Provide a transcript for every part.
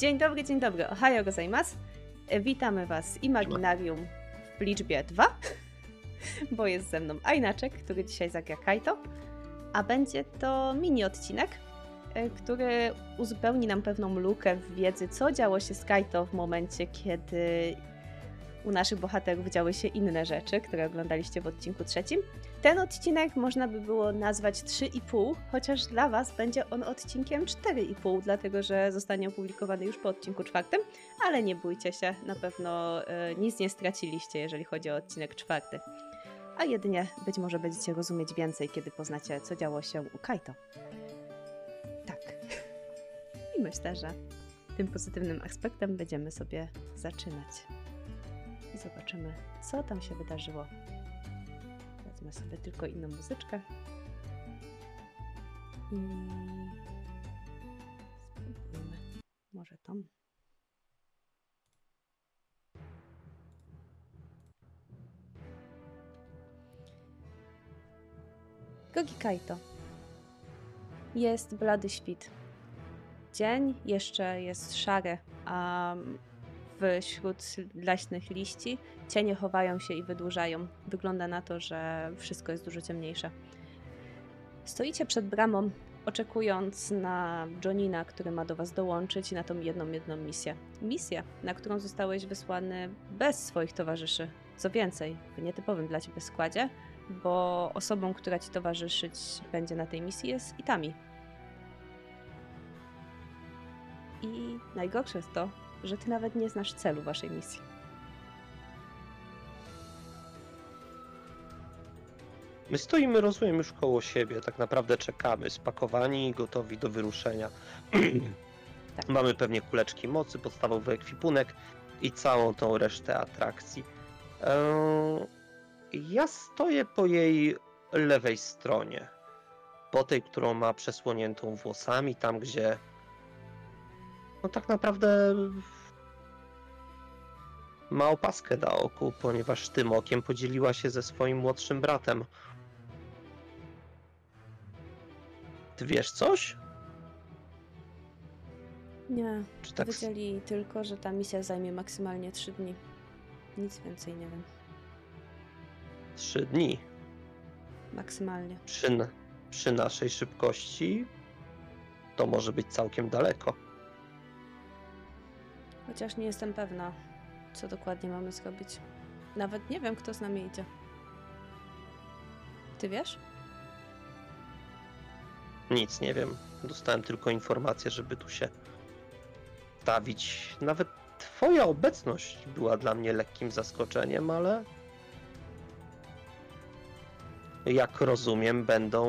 Dzień dobry, dzień dobry. Ohayo gozaimasu. Witamy Was z Imaginarium w liczbie 2, bo jest ze mną Ajnaczek, który dzisiaj zagra Kaito, a będzie to mini odcinek, e, który uzupełni nam pewną lukę w wiedzy, co działo się z Kaito w momencie, kiedy u naszych bohaterów działy się inne rzeczy, które oglądaliście w odcinku trzecim. Ten odcinek można by było nazwać 3,5, chociaż dla Was będzie on odcinkiem 4,5, dlatego że zostanie opublikowany już po odcinku czwartym, ale nie bójcie się, na pewno e, nic nie straciliście, jeżeli chodzi o odcinek czwarty. A jedynie być może będziecie rozumieć więcej, kiedy poznacie, co działo się u Kaito. Tak. I myślę, że tym pozytywnym aspektem będziemy sobie zaczynać. Zobaczymy, co tam się wydarzyło Wezmę sobie tylko inną muzyczkę. I spróbujmy. Może tą. Gogi Kaito. Jest blady świt. Dzień jeszcze jest szary, a wśród leśnych liści cienie chowają się i wydłużają. Wygląda na to, że wszystko jest dużo ciemniejsze. Stoicie przed bramą, oczekując na Johnina, który ma do was dołączyć i na tą jedną, jedną misję. Misję, na którą zostałeś wysłany bez swoich towarzyszy. Co więcej, w nietypowym dla ciebie składzie, bo osobą, która ci towarzyszyć będzie na tej misji jest Itami. I najgorsze jest to, że ty nawet nie znasz celu waszej misji. My stoimy, rozumiem, już koło siebie. Tak naprawdę czekamy, spakowani i gotowi do wyruszenia. Tak. Mamy pewnie kuleczki mocy, podstawowy ekwipunek i całą tą resztę atrakcji. Eee, Ja stoję po jej lewej stronie. Po tej, którą ma przesłoniętą włosami, tam gdzie. No tak naprawdę. Ma opaskę na oku, ponieważ tym okiem podzieliła się ze swoim młodszym bratem. Ty wiesz coś? Nie, Czy tak. Wiedzieli tylko, że ta misja zajmie maksymalnie 3 dni. Nic więcej nie wiem. Trzy dni. Maksymalnie. Przy, przy naszej szybkości to może być całkiem daleko. Chociaż nie jestem pewna, co dokładnie mamy zrobić. Nawet nie wiem, kto z nami idzie. Ty wiesz? Nic nie wiem. Dostałem tylko informację, żeby tu się stawić. Nawet twoja obecność była dla mnie lekkim zaskoczeniem, ale jak rozumiem, będą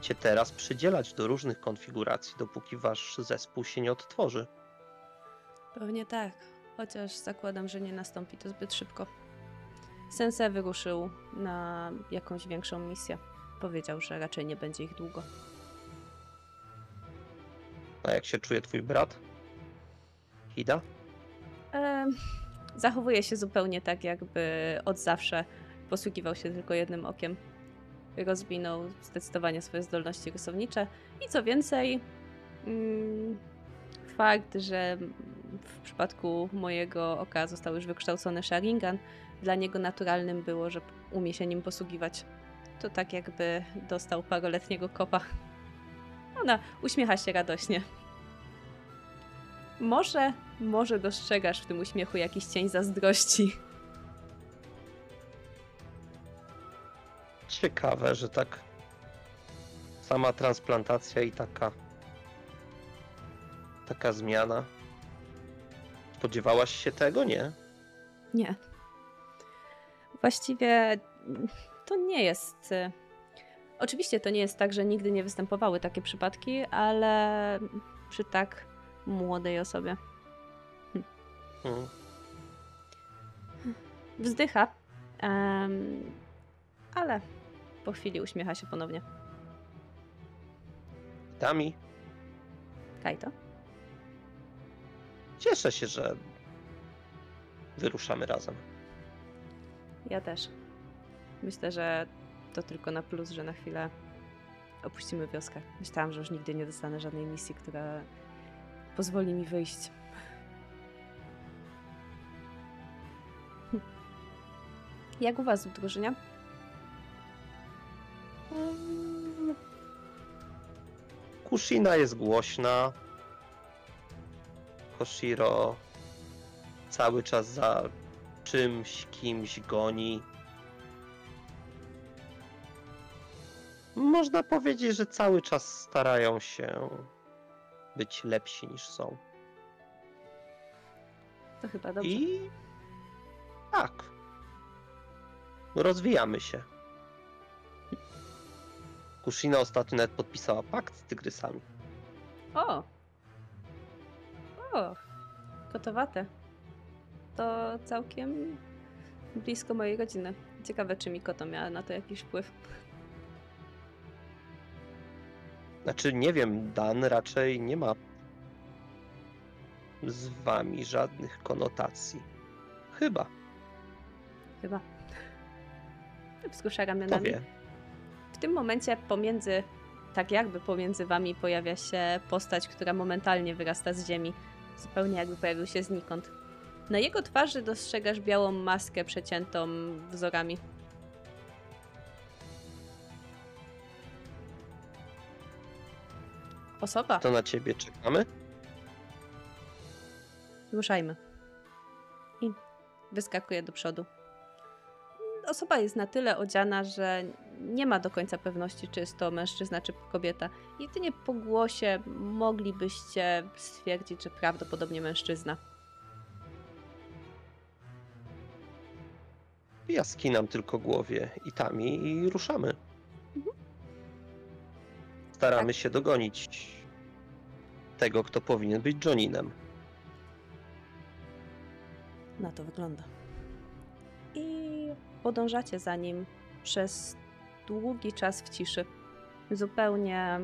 cię teraz przydzielać do różnych konfiguracji, dopóki wasz zespół się nie odtworzy. Pewnie tak. Chociaż zakładam, że nie nastąpi to zbyt szybko. Sensei wyruszył na jakąś większą misję. Powiedział, że raczej nie będzie ich długo. A jak się czuje twój brat? Hida? Em, zachowuje się zupełnie tak, jakby od zawsze posługiwał się tylko jednym okiem. Rozwinął zdecydowanie swoje zdolności rysownicze i co więcej, mm, fakt, że w przypadku mojego oka został już wykształcony Sharingan, dla niego naturalnym było, że umie się nim posługiwać. To tak jakby dostał paroletniego kopa. Ona uśmiecha się radośnie. Może, może dostrzegasz w tym uśmiechu jakiś cień zazdrości. Ciekawe, że tak sama transplantacja i taka taka zmiana. Spodziewałaś się tego, nie? Nie. Właściwie to nie jest. y, Oczywiście to nie jest tak, że nigdy nie występowały takie przypadki, ale przy tak młodej osobie. Hmm. Wzdycha, em, ale po chwili uśmiecha się ponownie. Tami, Kajto? Cieszę się, że wyruszamy razem. Ja też. Myślę, że to tylko na plus, że na chwilę opuścimy wioskę. Myślałam, że już nigdy nie dostanę żadnej misji, która pozwoli mi wyjść. Jak u was w drużynie? Kushina jest głośna. Koshiro cały czas za czymś, kimś goni. Można powiedzieć, że cały czas starają się być lepsi niż są. To chyba dobrze. I tak. Rozwijamy się. Kushina ostatnio nawet podpisała pakt z tygrysami. O! O! Kotowate. To całkiem blisko mojej rodziny. Ciekawe, czy Mikoto miała na to jakiś wpływ. Znaczy, nie wiem, Dan raczej nie ma z wami żadnych konotacji. Chyba. Chyba. Wzrusza ramionami. wie? W tym momencie pomiędzy, tak jakby pomiędzy wami pojawia się postać, która momentalnie wyrasta z ziemi. Zupełnie jakby pojawił się znikąd. Na jego twarzy dostrzegasz białą maskę przeciętą wzorami. Osoba. To na ciebie czekamy? Ruszajmy. I wyskakuje do przodu. Osoba jest na tyle odziana, że nie ma do końca pewności, czy jest to mężczyzna, czy kobieta. Jedynie po głosie moglibyście stwierdzić, że prawdopodobnie mężczyzna. Ja skinam tylko głowie i tami i ruszamy. Mhm. Staramy Tak. się dogonić tego, kto powinien być Joninem. Na to wygląda. Podążacie za nim przez długi czas w ciszy, zupełnie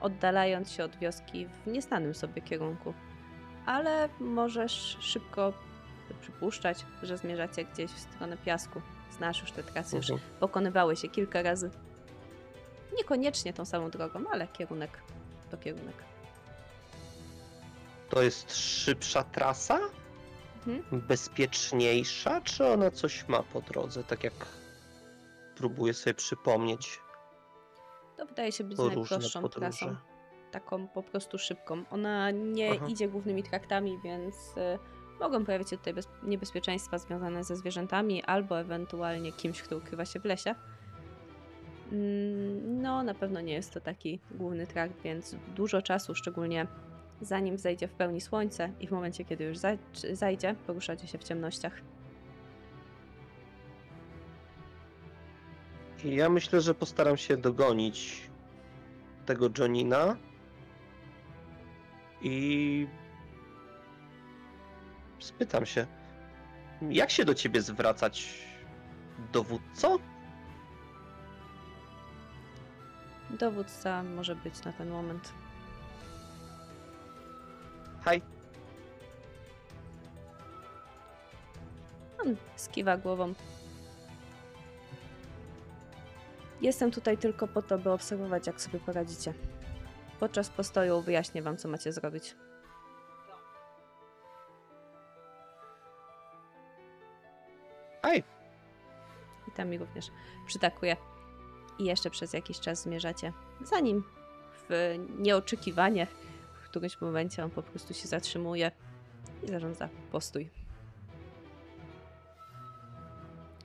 oddalając się od wioski w nieznanym sobie kierunku. Ale możesz szybko przypuszczać, że zmierzacie gdzieś w stronę piasku. Znasz już te trasy, już Mhm. pokonywały się kilka razy. Niekoniecznie tą samą drogą, ale kierunek to kierunek. To jest szybsza trasa? Mhm. Bezpieczniejsza, czy ona coś ma po drodze? Tak jak próbuję sobie przypomnieć. To wydaje się być najprostszą trasą. Taką po prostu szybką. Ona nie Aha. idzie głównymi traktami, więc y, mogą pojawić się tutaj bez, niebezpieczeństwa związane ze zwierzętami albo ewentualnie kimś, kto ukrywa się w lesie. Mm, No, na pewno nie jest to taki główny trakt, więc dużo czasu, szczególnie zanim zejdzie w pełni słońce i w momencie, kiedy już zaj- zajdzie, poruszacie się w ciemnościach. Ja myślę, że postaram się dogonić tego Jonina i spytam się, jak się do ciebie zwracać, dowódco? Dowódca może być na ten moment. Hej, On skiwa głową. Jestem tutaj tylko po to, by obserwować, jak sobie poradzicie. Podczas postoju wyjaśnię wam, co macie zrobić. hej, I tam mi również przytakuje. I jeszcze przez jakiś czas zmierzacie. Zanim w nieoczekiwanie którymś momencie on po prostu się zatrzymuje i zarządza postój.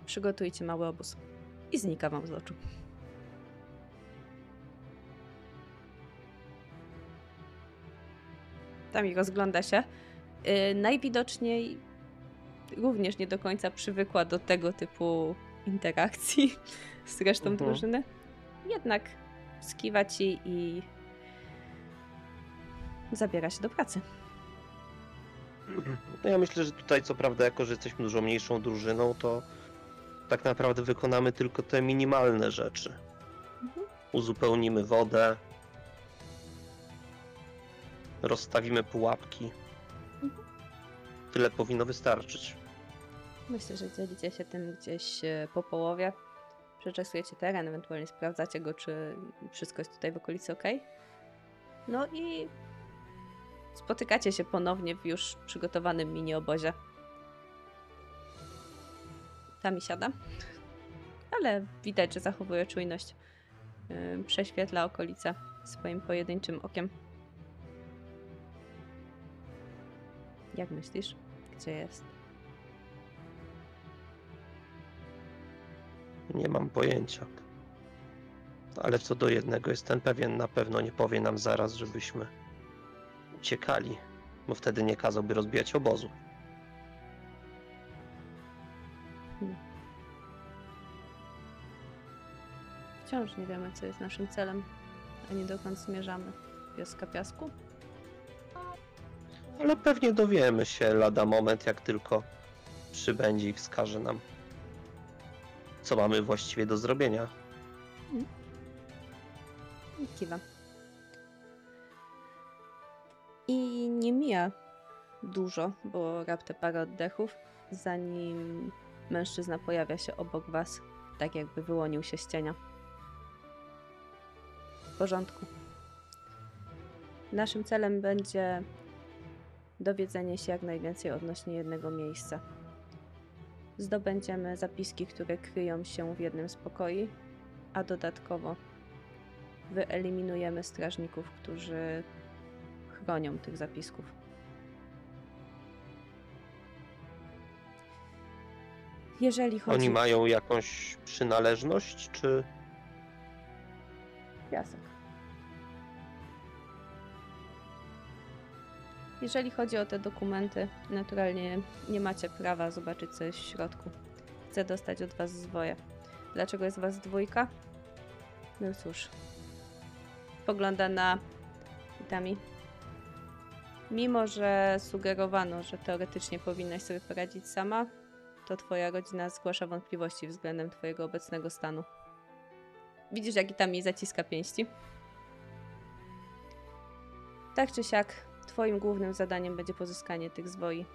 Przygotujcie mały obóz. I znika wam z oczu. Tam i rozgląda się. Yy, najwidoczniej również nie do końca przywykła do tego typu interakcji z resztą Mhm. drużyny. Jednak skiwa ci i zabiera się do pracy. No ja myślę, że tutaj co prawda, jako że jesteśmy dużo mniejszą drużyną, to tak naprawdę wykonamy tylko te minimalne rzeczy. Mhm. Uzupełnimy wodę, rozstawimy pułapki. Mhm. Tyle powinno wystarczyć. Myślę, że dzielicie się tym gdzieś e, po połowie. Przeczesujecie teren, ewentualnie sprawdzacie go, czy wszystko jest tutaj w okolicy ok. No i Spotykacie się ponownie w już przygotowanym mini obozie. Tami siada, ale widać, że zachowuje czujność. Prześwietla okolice swoim pojedynczym okiem. Jak myślisz, gdzie jest? Nie mam pojęcia. Ale co do jednego jestem pewien, na pewno nie powie nam zaraz, żebyśmy uciekali, bo wtedy nie kazałby rozbijać obozu. Wciąż nie wiemy, co jest naszym celem, ani dokąd zmierzamy. Wioska piasku? Ale pewnie dowiemy się lada moment, jak tylko przybędzie i wskaże nam, co mamy właściwie do zrobienia. Kiwa. I nie mija dużo, bo rapte parę oddechów, zanim mężczyzna pojawia się obok was, tak jakby wyłonił się z cienia. W porządku. Naszym celem będzie dowiedzenie się jak najwięcej odnośnie jednego miejsca. Zdobędziemy zapiski, które kryją się w jednym z pokoi, a dodatkowo wyeliminujemy strażników, którzy chronią tych zapisków. Jeżeli chodzi Oni mają jakąś przynależność, czy Piasek. Jeżeli chodzi o te dokumenty, naturalnie nie macie prawa zobaczyć, co jest w środku. Chcę dostać od was zwoje. Dlaczego jest was dwójka? No cóż. Pogląda na Itami. Mimo, że sugerowano, że teoretycznie powinnaś sobie poradzić sama, to twoja rodzina zgłasza wątpliwości względem twojego obecnego stanu. Widzisz, jak Itami zaciska pięści? Tak czy siak, twoim głównym zadaniem będzie pozyskanie tych zwoi.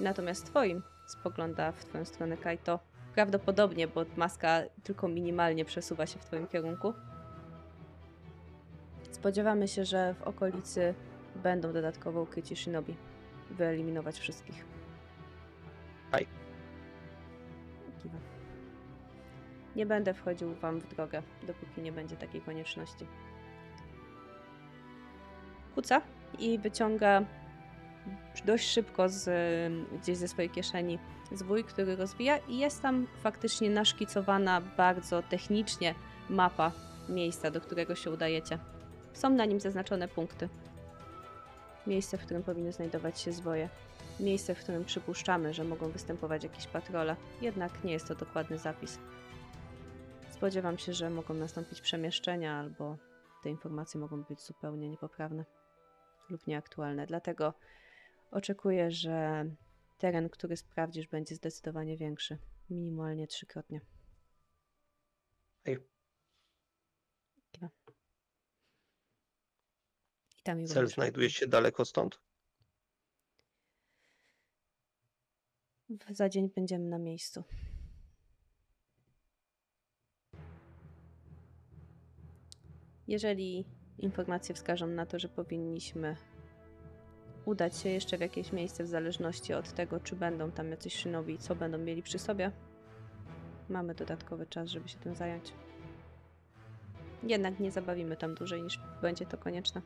Natomiast twoim spogląda w twoją stronę Kaito. Prawdopodobnie, bo maska tylko minimalnie przesuwa się w twoim kierunku. Spodziewamy się, że w okolicy będą dodatkowo ukryci shinobi. Wyeliminować wszystkich. Kiwa. Nie będę wchodził wam w drogę, dopóki nie będzie takiej konieczności. Kuca i wyciąga dość szybko z, gdzieś ze swojej kieszeni zwój, który rozwija i jest tam faktycznie naszkicowana bardzo technicznie mapa miejsca, do którego się udajecie. Są na nim zaznaczone punkty. Miejsce, w którym powinny znajdować się zwoje. Miejsce, w którym przypuszczamy, że mogą występować jakieś patrole, jednak nie jest to dokładny zapis. Spodziewam się, że mogą nastąpić przemieszczenia, albo te informacje mogą być zupełnie niepoprawne lub nieaktualne. Dlatego oczekuję, że teren, który sprawdzisz, będzie zdecydowanie większy. Minimalnie trzykrotnie. Ej. Kiwa. I tam cel również. znajduje się daleko stąd? Za dzień będziemy na miejscu. Jeżeli informacje wskażą na to, że powinniśmy udać się jeszcze w jakieś miejsce, w zależności od tego, czy będą tam jacyś szynowi i co będą mieli przy sobie, mamy dodatkowy czas, żeby się tym zająć. Jednak nie zabawimy tam dłużej niż będzie to konieczne.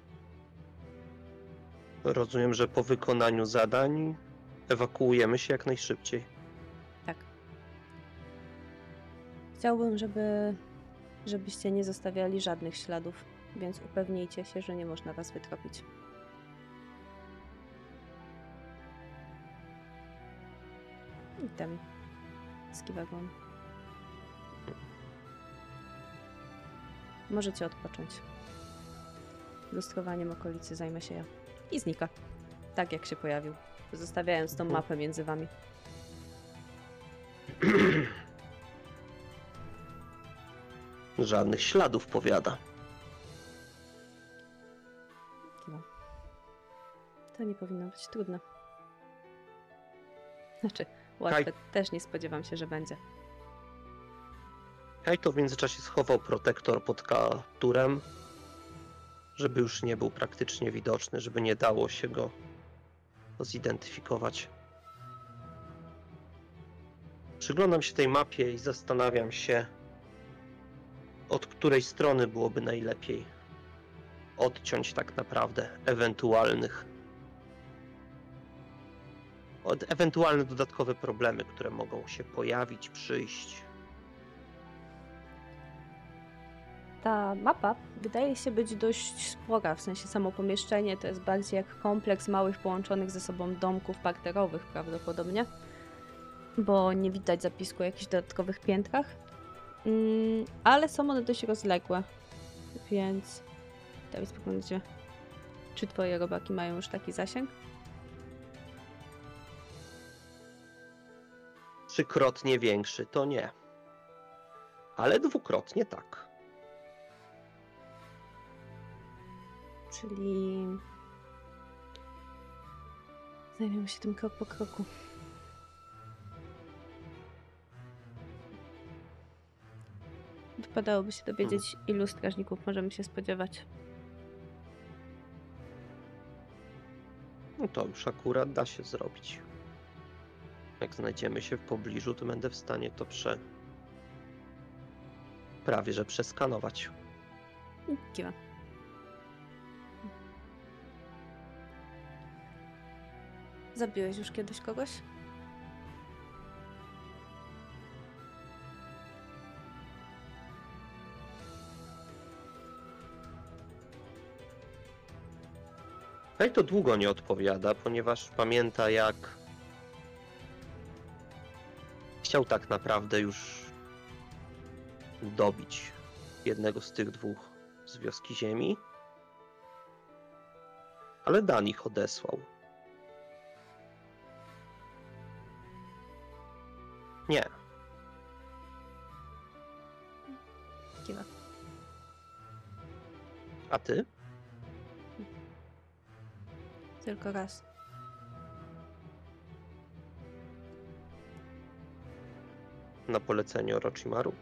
Rozumiem, że po wykonaniu zadań ewakuujemy się jak najszybciej. Tak. Chciałbym, żeby, żebyście nie zostawiali żadnych śladów, więc upewnijcie się, że nie można was wytropić. I tam skiwa głową. Możecie odpocząć. Lustrowaniem okolicy zajmę się ja. I znika. Tak jak się pojawił, zostawiając tą mapę między wami. Żadnych śladów, powiada. To nie powinno być trudne. Znaczy, łatwe też nie spodziewam się, że będzie. Kaito w międzyczasie schował protektor pod kapturem, żeby już nie był praktycznie widoczny, żeby nie dało się go zidentyfikować. Przyglądam się tej mapie i zastanawiam się, od której strony byłoby najlepiej odciąć tak naprawdę ewentualnych ewentualne dodatkowe problemy, które mogą się pojawić, przyjść. Ta mapa wydaje się być dość spora, w sensie samo pomieszczenie to jest bardziej jak kompleks małych połączonych ze sobą domków parterowych prawdopodobnie, bo nie widać zapisku o jakichś dodatkowych piętrach, mm, ale są one dość rozległe, więc Dawid spoglądajcie, czy twoje robaki mają już taki zasięg? Trzykrotnie większy to nie. Ale dwukrotnie tak. Czyli zajmiemy się tym krok po kroku. Wypadałoby się dowiedzieć, ilu strażników możemy się spodziewać. No to już akurat da się zrobić. Jak znajdziemy się w pobliżu, to będę w stanie to prze. prawie że przeskanować. Kiwa. Zabiłeś już kiedyś kogoś? Hej to długo nie odpowiada, ponieważ pamięta jak chciał tak naprawdę już dobić jednego z tych dwóch z wioski ziemi, ale Dan ich odesłał. Nie, Kiwa. a ty? Tylko raz. Na polecenie Orochimaru?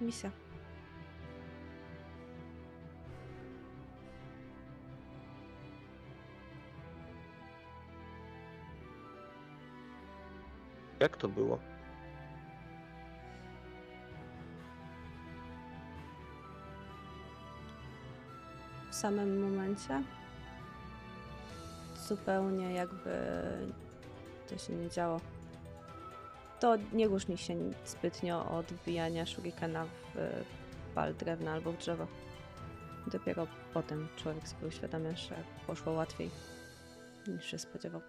Misja. Jak to było? W samym momencie zupełnie jakby to się nie działo. To nie różni się zbytnio od wbijania shurikena w pal drewna albo w drzewo. Dopiero potem człowiek sobie uświadamia, że poszło łatwiej niż się spodziewał.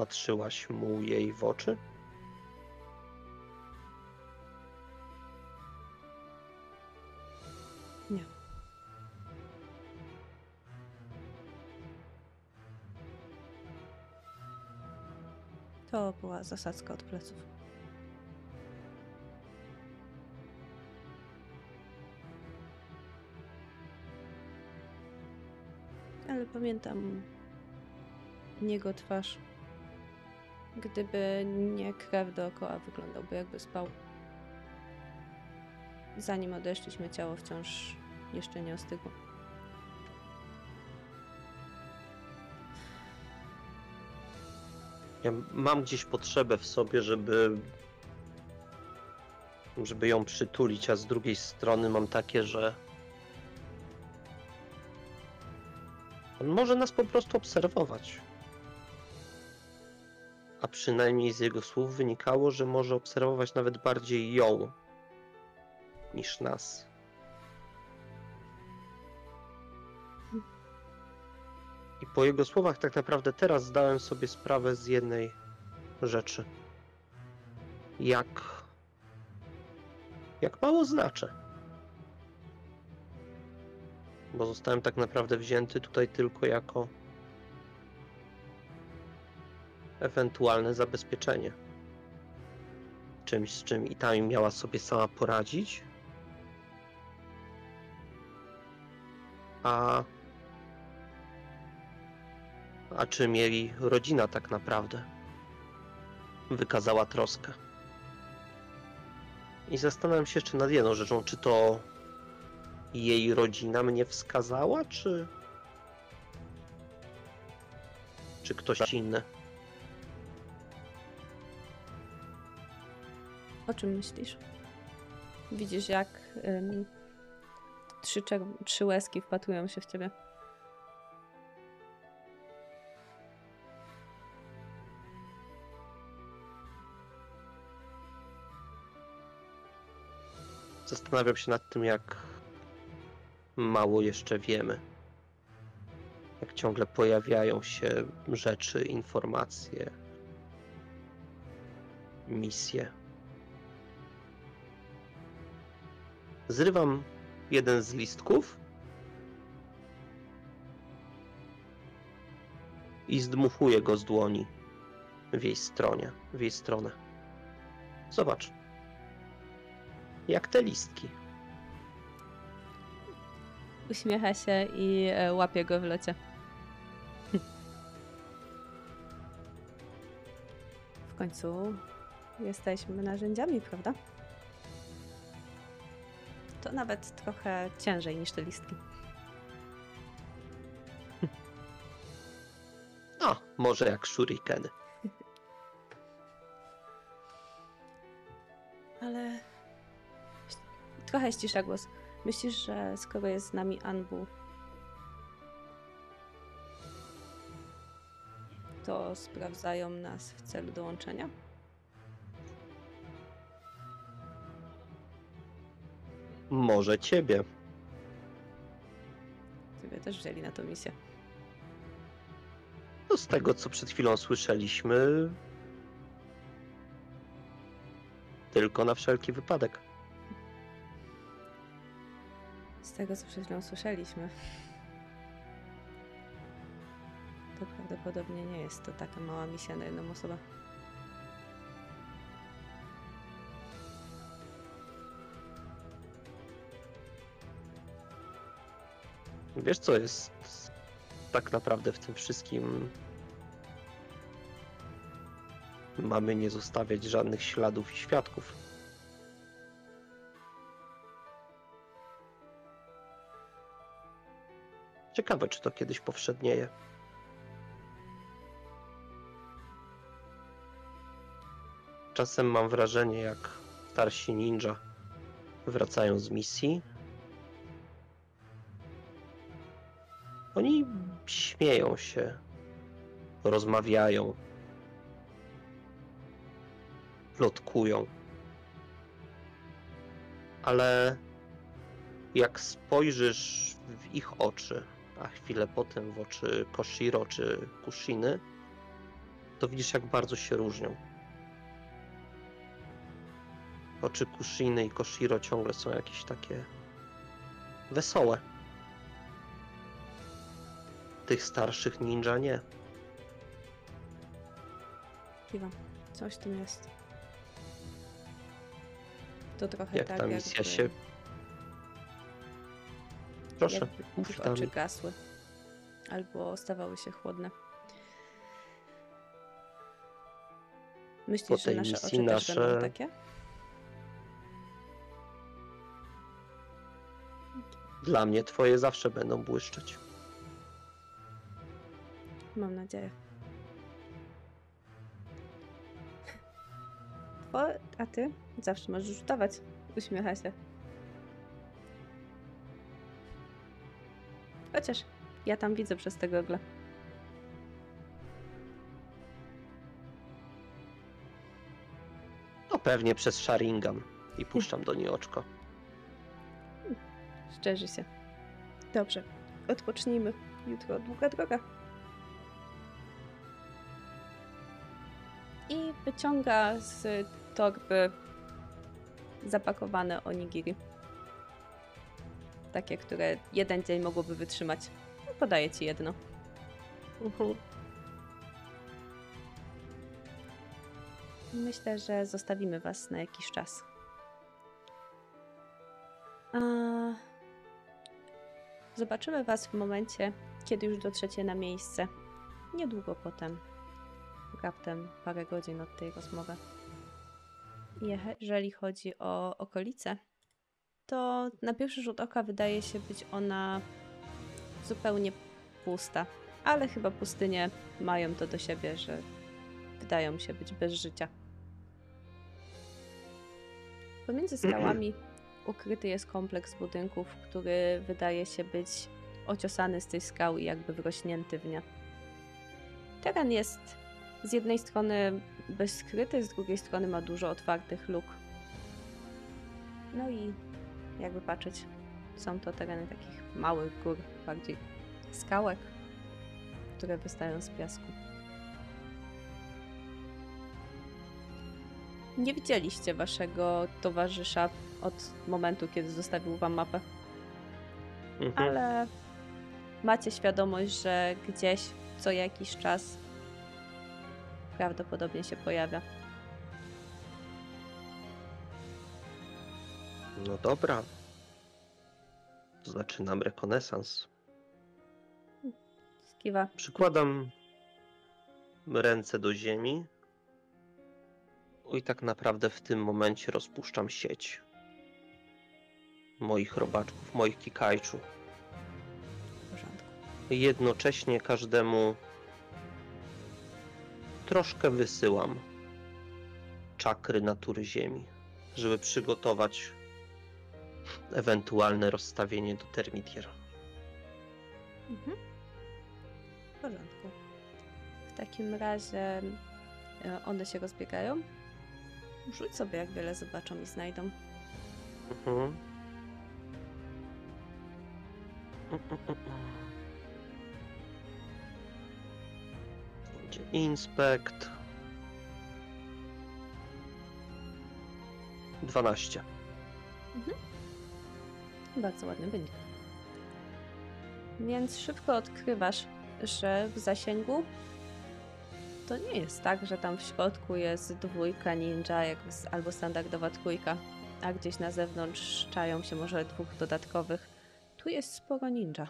Patrzyłaś mu jej w oczy? Nie. To była zasadzka od pleców. Ale pamiętam jego twarz. Gdyby nie krew dookoła, wyglądałby jakby spał. Zanim odeszliśmy, ciało wciąż jeszcze nie ostygło. Ja mam gdzieś potrzebę w sobie, żeby żeby ją przytulić, a z drugiej strony mam takie, że on może nas po prostu obserwować. A przynajmniej z jego słów wynikało, że może obserwować nawet bardziej ją niż nas. I po jego słowach tak naprawdę teraz zdałem sobie sprawę z jednej rzeczy. Jak jak mało znaczę. Bo zostałem tak naprawdę wzięty tutaj tylko jako ewentualne zabezpieczenie. Czymś, z czym Itami miała sobie sama poradzić. A a czy mieli rodzina tak naprawdę? Wykazała troskę. I zastanawiam się jeszcze nad jedną rzeczą, czy to jej rodzina mnie wskazała, czy. Czy ktoś inny? O czym myślisz? Widzisz, jak ym, trzy, czer- trzy łezki wpatrują się w ciebie. Zastanawiam się nad tym, jak mało jeszcze wiemy. Jak ciągle pojawiają się rzeczy, informacje, misje. Zrywam jeden z listków i zdmuchuję go z dłoni w jej stronie, w jej stronę. Zobacz. Jak te listki. Uśmiecha się i e, łapie go w locie. W końcu jesteśmy narzędziami, prawda? To nawet trochę ciężej niż te listki. No, może jak shurikeny. Ale trochę ścisza głos. Myślisz, że skoro jest z nami Anbu, to sprawdzają nas w celu dołączenia? Może ciebie. Ciebie też wzięli na tą misję. No z tego, co przed chwilą słyszeliśmy, tylko na wszelki wypadek. Z tego, co przed chwilą słyszeliśmy, to prawdopodobnie nie jest to taka mała misja na jedną osobę. Wiesz, co jest tak naprawdę w tym wszystkim? Mamy nie zostawiać żadnych śladów i świadków. Ciekawe, czy to kiedyś powszednieje. Czasem mam wrażenie, jak starsi ninja wracają z misji. Oni śmieją się, rozmawiają, plotkują. Ale jak spojrzysz w ich oczy, a chwilę potem w oczy Koshiro czy Kushiny, to widzisz, jak bardzo się różnią. Oczy Kushiny i Koshiro ciągle są jakieś takie wesołe. Tych starszych ninja nie. Kiwam. Coś w tym jest. To trochę Jak tak, ta misja się. Proszę, mów tam. oczy gasły. Albo stawały się chłodne. Myślisz, że nasze oczy też będą nasze- takie? Dla mnie twoje zawsze będą błyszczeć. Mam nadzieję. O, a ty zawsze możesz rzutować. Uśmiecha się. Chociaż ja tam widzę przez te gogle. No pewnie przez Sharingan i puszczam do niej oczko. Szczerzy się. Dobrze, odpocznijmy. Jutro długa droga. Wyciąga z torby zapakowane onigiri. Takie, które jeden dzień mogłoby wytrzymać. No, Podaję ci jedno. Mhm. Myślę, że zostawimy Was na jakiś czas. A... Zobaczymy Was w momencie, kiedy już dotrzecie na miejsce. Niedługo potem. Raptem parę godzin od tej rozmowy. Jeżeli chodzi o okolice, to na pierwszy rzut oka wydaje się być ona zupełnie pusta. Ale chyba pustynie mają to do siebie, że wydają się być bez życia. Pomiędzy skałami ukryty jest kompleks budynków, który wydaje się być ociosany z tej skały i jakby wrośnięty w nie. Teren jest z jednej strony bezkryty, z drugiej strony ma dużo otwartych luk. No i jakby patrzeć, są to tereny takich małych gór, bardziej skałek, które wystają z piasku. Nie widzieliście waszego towarzysza od momentu, kiedy zostawił wam mapę, Mhm. ale macie świadomość, że gdzieś co jakiś czas prawdopodobnie się pojawia. No dobra. To Zaczynam rekonesans. Skiwa. Przykładam ręce do ziemi. I tak naprawdę w tym momencie rozpuszczam sieć moich robaczków, moich kikajczu. W porządku. Jednocześnie każdemu troszkę wysyłam czakry natury ziemi, żeby przygotować ewentualne rozstawienie do termitier. Mhm. W porządku. W takim razie e, one się rozbiegają. Rzuć sobie, jak wiele zobaczą i znajdą. Mhm. Inspekt. 12. Bardzo ładny wynik. Więc szybko odkrywasz, że w zasięgu to nie jest tak, że tam w środku jest dwójka ninja albo standardowa trójka, a gdzieś na zewnątrz czają się może dwóch dodatkowych. Tu jest sporo ninja.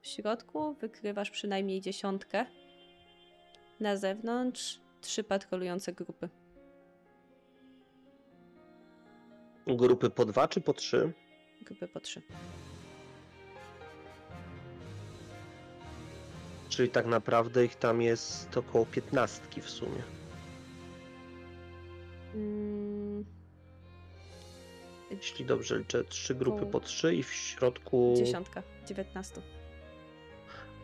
W środku wykrywasz przynajmniej dziesiątkę. Na zewnątrz trzy patrolujące grupy. Grupy po 2 czy po 3? Grupy po trzy. Czyli tak naprawdę ich tam jest około 15 w sumie. Mm, Jeśli dobrze liczę, trzy grupy po 3 i w środku. dziesiątka, dziewiętnastu.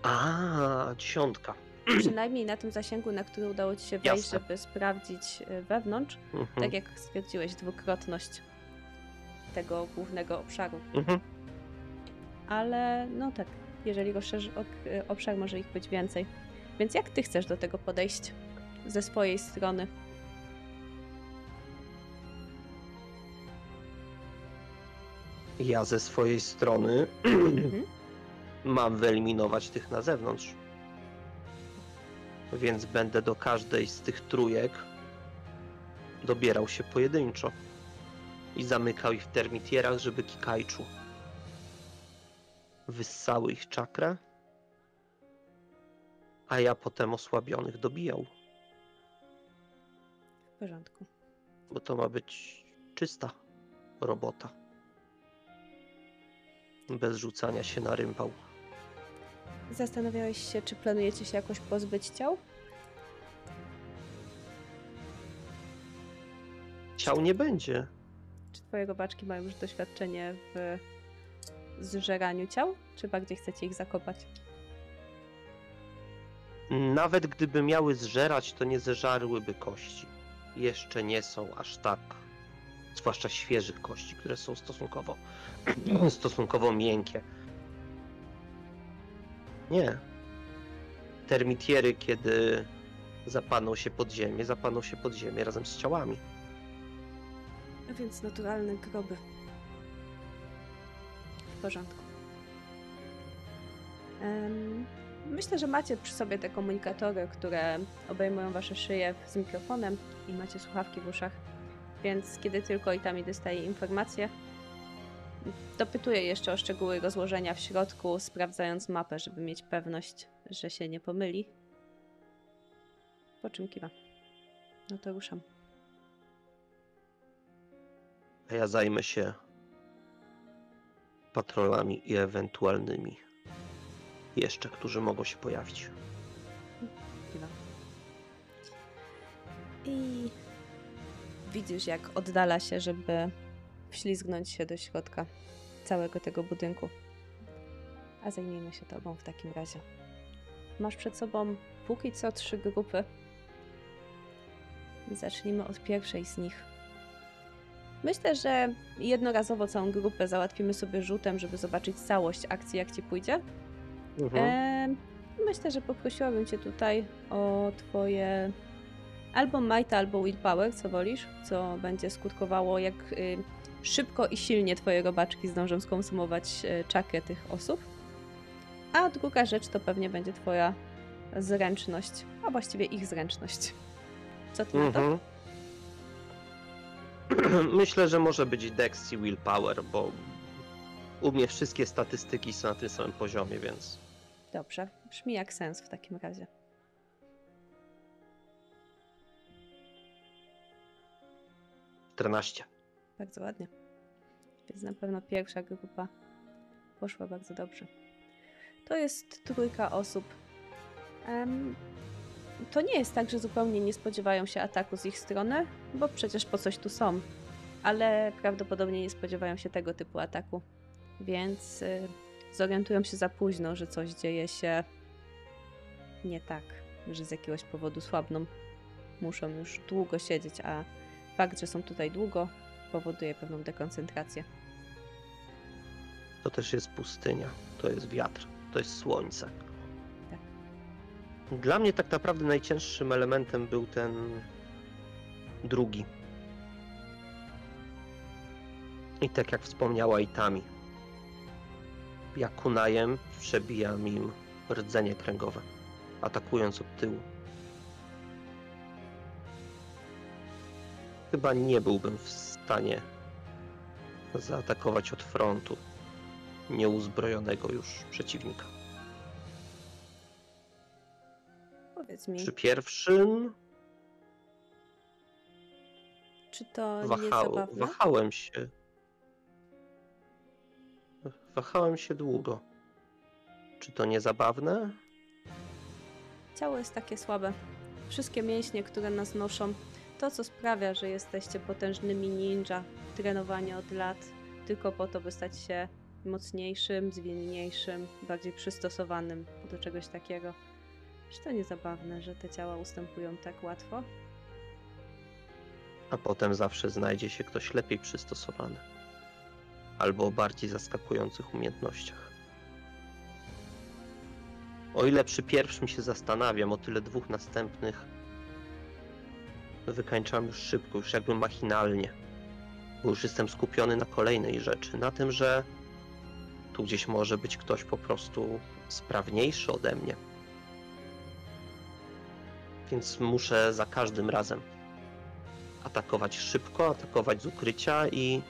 A, dziesiątka. Przynajmniej na tym zasięgu, na który udało ci się wejść, Jasne. żeby sprawdzić y, wewnątrz, Mhm. tak jak stwierdziłeś, dwukrotność tego głównego obszaru. Mhm. Ale no tak, jeżeli rozszerzy ok- y, obszar, może ich być więcej. Więc jak ty chcesz do tego podejść ze swojej strony? Ja ze swojej strony Mhm. mam wyeliminować tych na zewnątrz. Więc będę do każdej z tych trójek dobierał się pojedynczo i zamykał ich w termitierach, żeby kikajczu wyssały ich czakrę, a ja potem osłabionych dobijał, W porządku. bo to ma być czysta robota. Bez rzucania się na rympał. Zastanawiałeś się, czy planujecie się jakoś pozbyć ciał? Ciał nie będzie. Czy twoje robaczki mają już doświadczenie w zżeraniu ciał? Czy bardziej chcecie ich zakopać? Nawet gdyby miały zżerać, to nie zeżarłyby kości. Jeszcze nie są aż tak, zwłaszcza świeżych kości, które są stosunkowo, stosunkowo miękkie. Nie. Termitiery, kiedy zapaną się pod ziemię, zapaną się pod ziemię razem z ciałami. A więc naturalne groby. W porządku. Em, myślę, że macie przy sobie te komunikatory, które obejmują wasze szyje z mikrofonem i macie słuchawki w uszach. Więc kiedy tylko i tam dostaje informacje, dopytuję jeszcze o szczegóły rozłożenia w środku, sprawdzając mapę, żeby mieć pewność, że się nie pomyli. Po czym kiwa. No to ruszam. A ja zajmę się patrolami i ewentualnymi jeszcze, którzy mogą się pojawić. Kiwa. I widzisz, jak oddala się, żeby wślizgnąć się do środka całego tego budynku. A zajmijmy się tobą w takim razie. Masz przed sobą póki co trzy grupy. Zacznijmy od pierwszej z nich. Myślę, że jednorazowo całą grupę załatwimy sobie rzutem, żeby zobaczyć całość akcji, jak ci pójdzie. Mhm. Em, myślę, że poprosiłabym cię tutaj o twoje albo Might, albo Willpower, co wolisz, co będzie skutkowało, jak y, szybko i silnie twoje robaczki zdążą skonsumować y, czakrę tych osób. A druga rzecz to pewnie będzie twoja zręczność, a właściwie ich zręczność. Co ty na to? Mhm. Myślę, że może być Dex i Willpower, bo u mnie wszystkie statystyki są na tym samym poziomie, więc Dobrze, brzmi jak sens w takim razie. czternaście. Bardzo ładnie. Więc na pewno pierwsza grupa poszła bardzo dobrze. To jest trójka osób. Em, to nie jest tak, że zupełnie nie spodziewają się ataku z ich strony, bo przecież po coś tu są. Ale prawdopodobnie nie spodziewają się tego typu ataku. Więc y, zorientują się za późno, że coś dzieje się nie tak, że z jakiegoś powodu słabną. Muszą już długo siedzieć, a fakt, że są tutaj długo, powoduje pewną dekoncentrację. To też jest pustynia, to jest wiatr, to jest słońce. Tak. Dla mnie tak naprawdę najcięższym elementem był ten drugi. I tak jak wspomniała Itami, ja kunajem przebijam im rdzenie kręgowe, atakując od tyłu. Chyba nie byłbym w stanie zaatakować od frontu nieuzbrojonego już przeciwnika. Powiedz mi, Przy pierwszym czy to nie wahał, zabawne? wahałem się. Wahałem się długo. Czy to nie zabawne? Ciało jest takie słabe. Wszystkie mięśnie, które nas noszą, to co sprawia, że jesteście potężnymi ninja, trenowani od lat, tylko po to, by stać się mocniejszym, zwinniejszym, bardziej przystosowanym do czegoś takiego. Czy to nie zabawne, że te ciała ustępują tak łatwo? A potem zawsze znajdzie się ktoś lepiej przystosowany. Albo o bardziej zaskakujących umiejętnościach. O ile przy pierwszym się zastanawiam, o tyle dwóch następnych wykańczam już szybko, już jakby machinalnie. Bo już jestem skupiony na kolejnej rzeczy, na tym, że tu gdzieś może być ktoś po prostu sprawniejszy ode mnie. Więc muszę za każdym razem atakować szybko, atakować z ukrycia i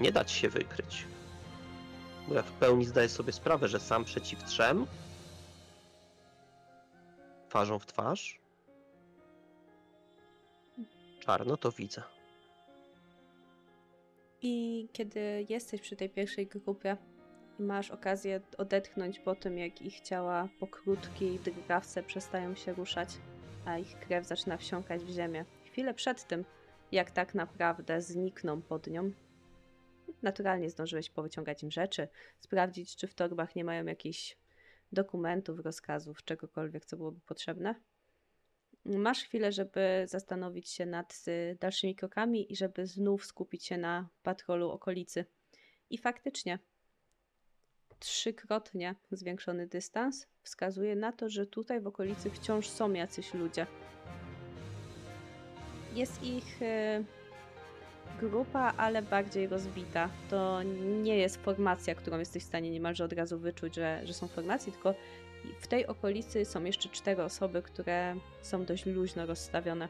nie dać się wykryć. Bo ja w pełni zdaję sobie sprawę, że sam przeciw trzem, twarzą w twarz, czarno to widzę. I kiedy jesteś przy tej pierwszej grupie i masz okazję odetchnąć po tym, jak ich ciała po krótkiej drgawce przestają się ruszać, a ich krew zaczyna wsiąkać w ziemię. Chwilę przed tym, jak tak naprawdę znikną pod nią, naturalnie zdążyłeś powyciągać im rzeczy, sprawdzić, czy w torbach nie mają jakichś dokumentów, rozkazów, czegokolwiek, co byłoby potrzebne. Masz chwilę, żeby zastanowić się nad y, dalszymi krokami i żeby znów skupić się na patrolu okolicy. I faktycznie, trzykrotnie zwiększony dystans wskazuje na to, że tutaj w okolicy wciąż są jacyś ludzie. Jest ich y, grupa, ale bardziej rozbita. To nie jest formacja, którą jesteś w stanie niemalże od razu wyczuć, że, że są formacje, tylko w tej okolicy są jeszcze cztery osoby, które są dość luźno rozstawione.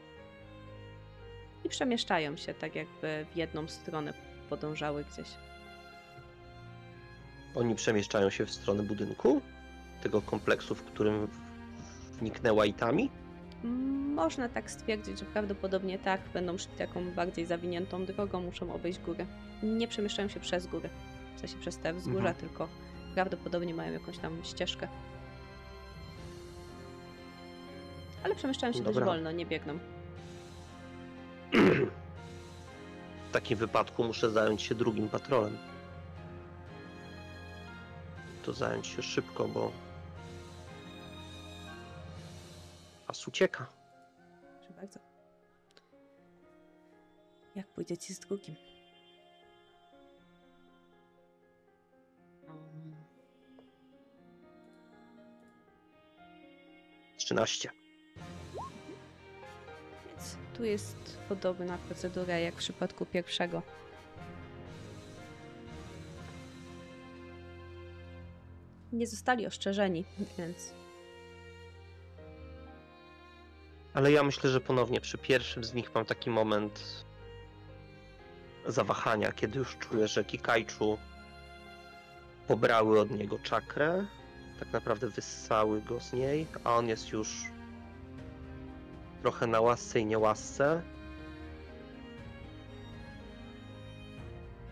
I przemieszczają się tak jakby w jedną stronę podążały gdzieś. Oni przemieszczają się w stronę budynku, tego kompleksu, w którym wniknęła Itami. Można tak stwierdzić, że prawdopodobnie tak, będą szli taką bardziej zawiniętą drogą, muszą obejść górę. Nie przemieszczają się przez góry, w sensie przez te wzgórza, Mhm. tylko prawdopodobnie mają jakąś tam ścieżkę. Ale przemieszczają się dość Dobra. wolno, nie biegną. W takim wypadku muszę zająć się drugim patrolem. To zająć się szybko, bo. As ucieka. Proszę bardzo. Jak pójdziecie z drugim? 13. Tu jest podobna procedura jak w przypadku pierwszego. Nie zostali ostrzeżeni, więc Ale ja myślę, że ponownie przy pierwszym z nich mam taki moment zawahania, kiedy już czuję, że Kikajczu pobrały od niego czakrę, tak naprawdę wyssały go z niej, a on jest już trochę na łasce i niełasce.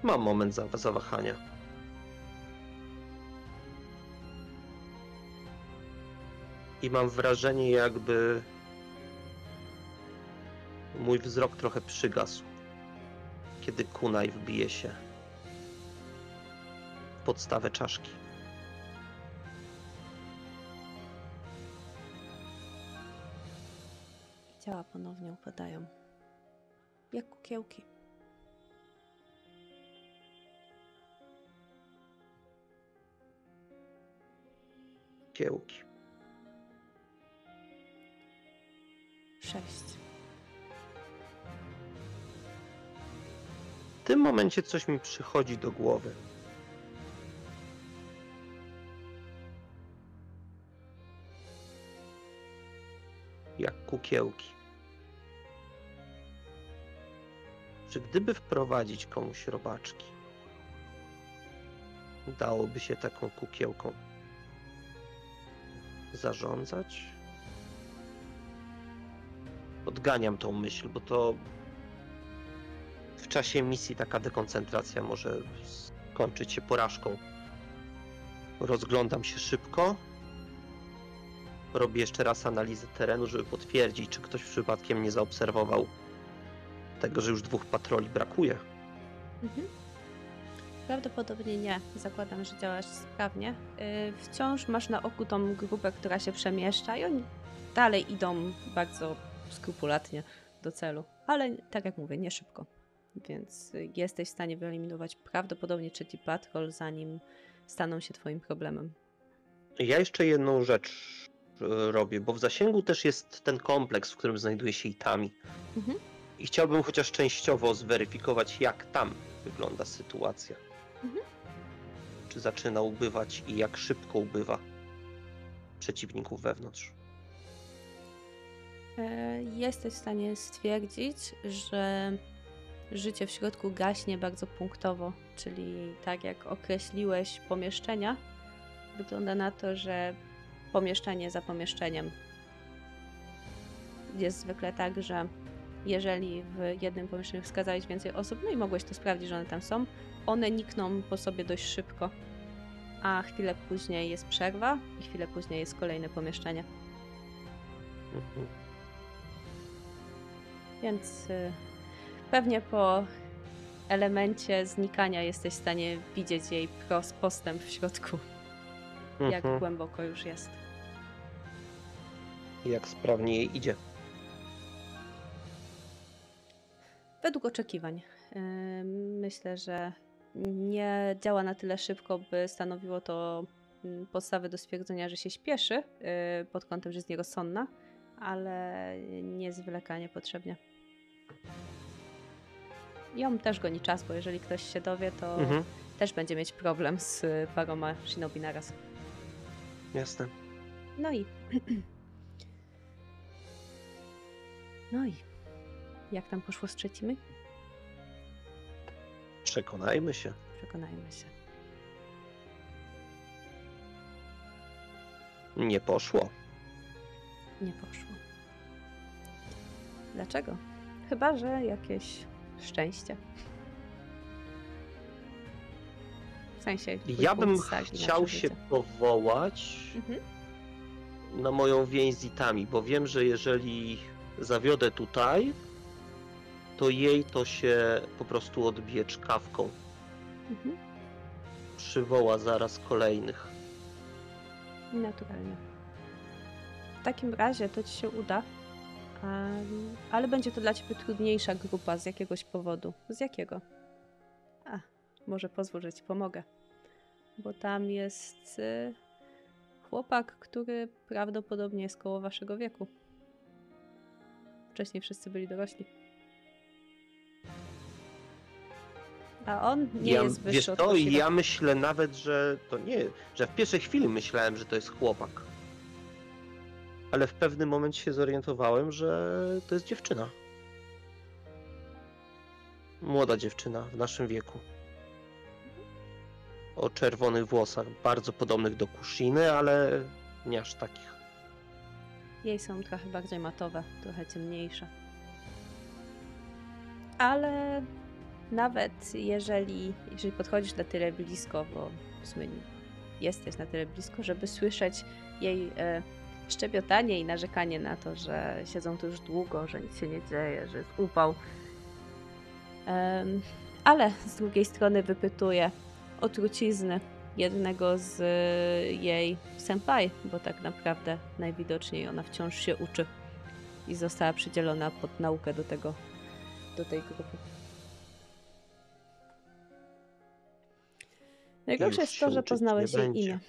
Mam moment za- zawahania. I mam wrażenie, jakby mój wzrok trochę przygasł, kiedy kunaj wbije się w podstawę czaszki. Ciała ponownie upadają. Jak kukiełki. Kiełki. Sześć. W tym momencie coś mi przychodzi do głowy. Jak kukiełki. Czy gdyby wprowadzić komuś robaczki, dałoby się taką kukiełką zarządzać? Odganiam tą myśl, bo to w czasie misji taka dekoncentracja może skończyć się porażką. Rozglądam się szybko. Robię jeszcze raz analizę terenu, żeby potwierdzić, czy ktoś przypadkiem nie zaobserwował tego, że już dwóch patroli brakuje. Mhm. Prawdopodobnie nie. Zakładam, że działasz sprawnie. Yy, wciąż masz na oku tą grupę, która się przemieszcza i oni dalej idą bardzo skrupulatnie do celu. Ale tak jak mówię, nie szybko. Więc y, jesteś w stanie wyeliminować prawdopodobnie trzeci patrol, zanim staną się twoim problemem. Ja jeszcze jedną rzecz e, robię, bo w zasięgu też jest ten kompleks, w którym znajduje się Itami. Mhm. I chciałbym chociaż częściowo zweryfikować, jak tam wygląda sytuacja. Mhm. Czy zaczyna ubywać i jak szybko ubywa przeciwników wewnątrz. E, Jesteś w stanie stwierdzić, że życie w środku gaśnie bardzo punktowo, czyli tak jak określiłeś pomieszczenia, wygląda na to, że pomieszczenie za pomieszczeniem jest zwykle tak, że jeżeli w jednym pomieszczeniu wskazałeś więcej osób, no i mogłeś to sprawdzić, że one tam są, one nikną po sobie dość szybko, a chwilę później jest przerwa i chwilę później jest kolejne pomieszczenie. Mhm. Więc y, pewnie po elemencie znikania jesteś w stanie widzieć jej postęp w środku, jak Mhm. głęboko już jest. Jak sprawnie jej idzie. Według oczekiwań. Myślę, że nie działa na tyle szybko, by stanowiło to mm, podstawę do stwierdzenia, że się śpieszy y, pod kątem, że jest nierozsądna, ale nie zwleka niepotrzebnie. Ją też goni czas, bo jeżeli ktoś się dowie, to Mhm. też będzie mieć problem z paroma shinobi naraz. Jasne. No i. No i. Jak tam poszło z trzecimi? Przekonajmy się. Przekonajmy się. Nie poszło. Nie poszło. Dlaczego? Chyba, że jakieś szczęście. W sensie. Ja bym chciał się powołać Mhm. na moją więź z Itami, bo wiem, że jeżeli zawiodę tutaj, to jej to się po prostu odbije czkawką. Mhm. Przywoła zaraz kolejnych. Naturalnie. W takim razie to ci się uda. em, ale będzie to dla ciebie trudniejsza grupa z jakiegoś powodu. Z jakiego? A, może pozwól, że ci pomogę. Bo tam jest y, chłopak, który prawdopodobnie jest koło waszego wieku. Wcześniej wszyscy byli dorośli. A on nie ja, jest wyższy wiesz to, ja myślę nawet, że to nie, że w pierwszej chwili myślałem, że to jest chłopak. Ale w pewnym momencie się zorientowałem, że to jest dziewczyna. Młoda dziewczyna w naszym wieku. O czerwonych włosach, bardzo podobnych do Kushiny, ale nie aż takich. Jej są trochę bardziej matowe, trochę ciemniejsze. Ale nawet jeżeli, jeżeli podchodzisz na tyle blisko, bo w sumie jesteś na tyle blisko, żeby słyszeć jej e, szczebiotanie i narzekanie na to, że siedzą tu już długo, że nic się nie dzieje, że jest upał. Em, ale z drugiej strony wypytuje o trucizny jednego z e, jej senpai, bo tak naprawdę najwidoczniej ona wciąż się uczy i została przydzielona pod naukę do tego, do tej grupy. Najgorsze jest to, że poznałeś jej będzie. imię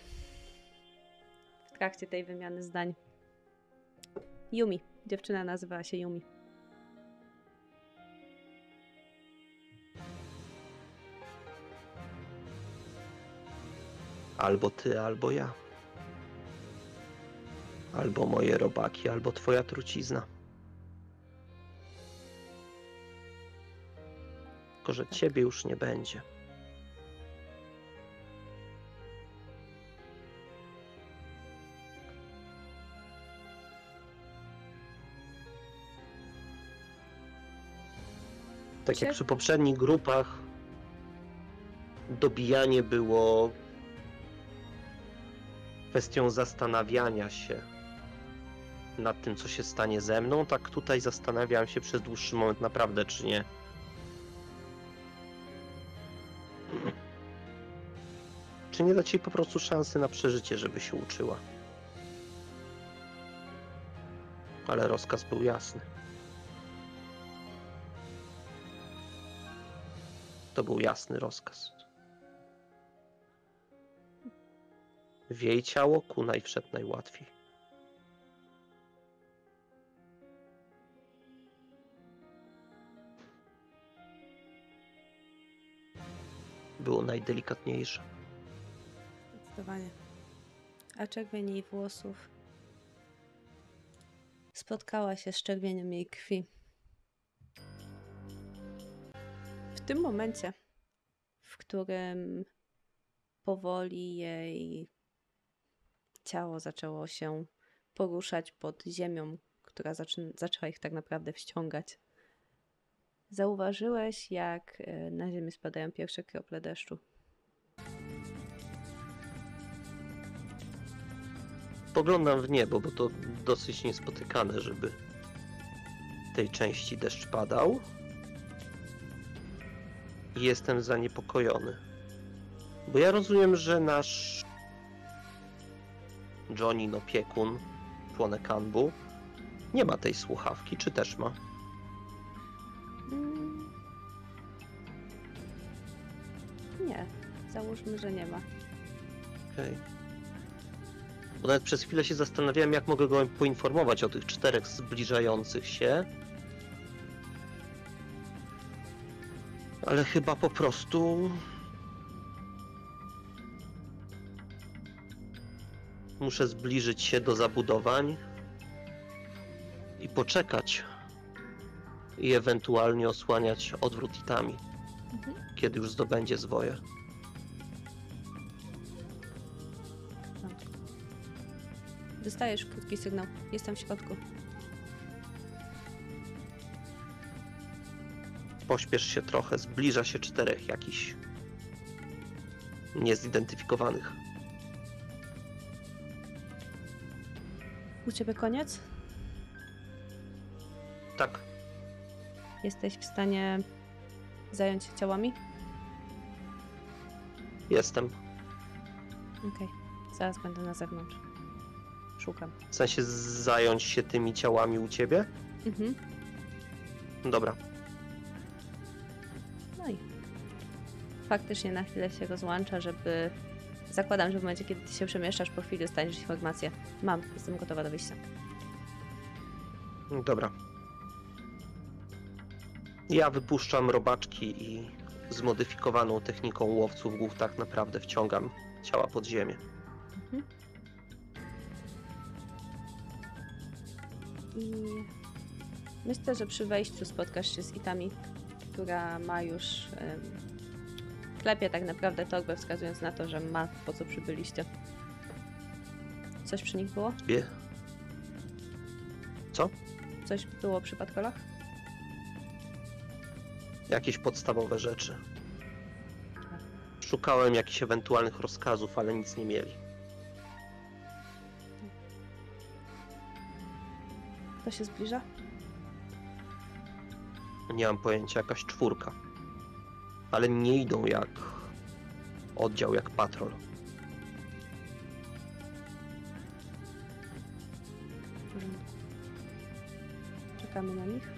w trakcie tej wymiany zdań. Yumi. Dziewczyna nazywała się Yumi. Albo ty, albo ja. Albo moje robaki, albo twoja trucizna. Tylko, że ciebie już nie będzie. Tak jak przy poprzednich grupach, dobijanie było kwestią zastanawiania się nad tym, co się stanie ze mną, tak tutaj zastanawiałem się przez dłuższy moment naprawdę, czy nie. Czy nie dać jej po prostu szansy na przeżycie, żeby się uczyła. Ale rozkaz był jasny. To był jasny rozkaz. W jej ciało kunaj wszedł najłatwiej. Było najdelikatniejsze. Zdecydowanie. A czerwień jej włosów spotkała się z czerwieniem jej krwi. Tym momencie, w którym powoli jej ciało zaczęło się poruszać pod ziemią, która zaczęła ich tak naprawdę wściągać, zauważyłeś, jak e, na ziemię spadają pierwsze krople deszczu. Poglądam w niebo, bo to dosyć niespotykane, żeby tej części deszcz padał. I jestem zaniepokojony. Bo ja rozumiem, że nasz Johnny no piekun, członek Kanbu, nie ma tej słuchawki, czy też ma? Mm. Nie, załóżmy, że nie ma. Okej. Bo nawet przez chwilę się zastanawiałem, jak mogę go poinformować o tych czterech zbliżających się. Ale chyba po prostu. Muszę zbliżyć się do zabudowań i poczekać. I ewentualnie osłaniać odwrót itami, Mhm. kiedy już zdobędzie zwoje. Dostajesz krótki sygnał. Jestem w środku. Pośpiesz się trochę, zbliża się czterech jakichś niezidentyfikowanych. U ciebie koniec? Tak, Jesteś w stanie zająć się ciałami? jestem. Okej, zaraz będę na zewnątrz. Szukam. W sensie zająć się tymi ciałami u ciebie? Mhm. Dobra. Faktycznie na chwilę się rozłącza, żeby... Zakładam, że w momencie, kiedy ty się przemieszczasz, po chwili dostaniesz informację. Mam, jestem gotowa do wyjścia. Dobra. Ja wypuszczam robaczki i zmodyfikowaną techniką łowców głów tak naprawdę wciągam ciała pod ziemię. Mhm. I myślę, że przy wejściu spotkasz się z Itami, która ma już klepie tak naprawdę torbę, wskazując na to, że ma po co przybyliście. Coś przy nich było? Wie? Co? Coś było przy patkolach? Jakieś podstawowe rzeczy. Szukałem jakichś ewentualnych rozkazów, ale nic nie mieli. Kto się zbliża? Nie mam pojęcia, jakaś czwórka. Ale nie idą jak oddział, jak patrol. Czekamy na nich.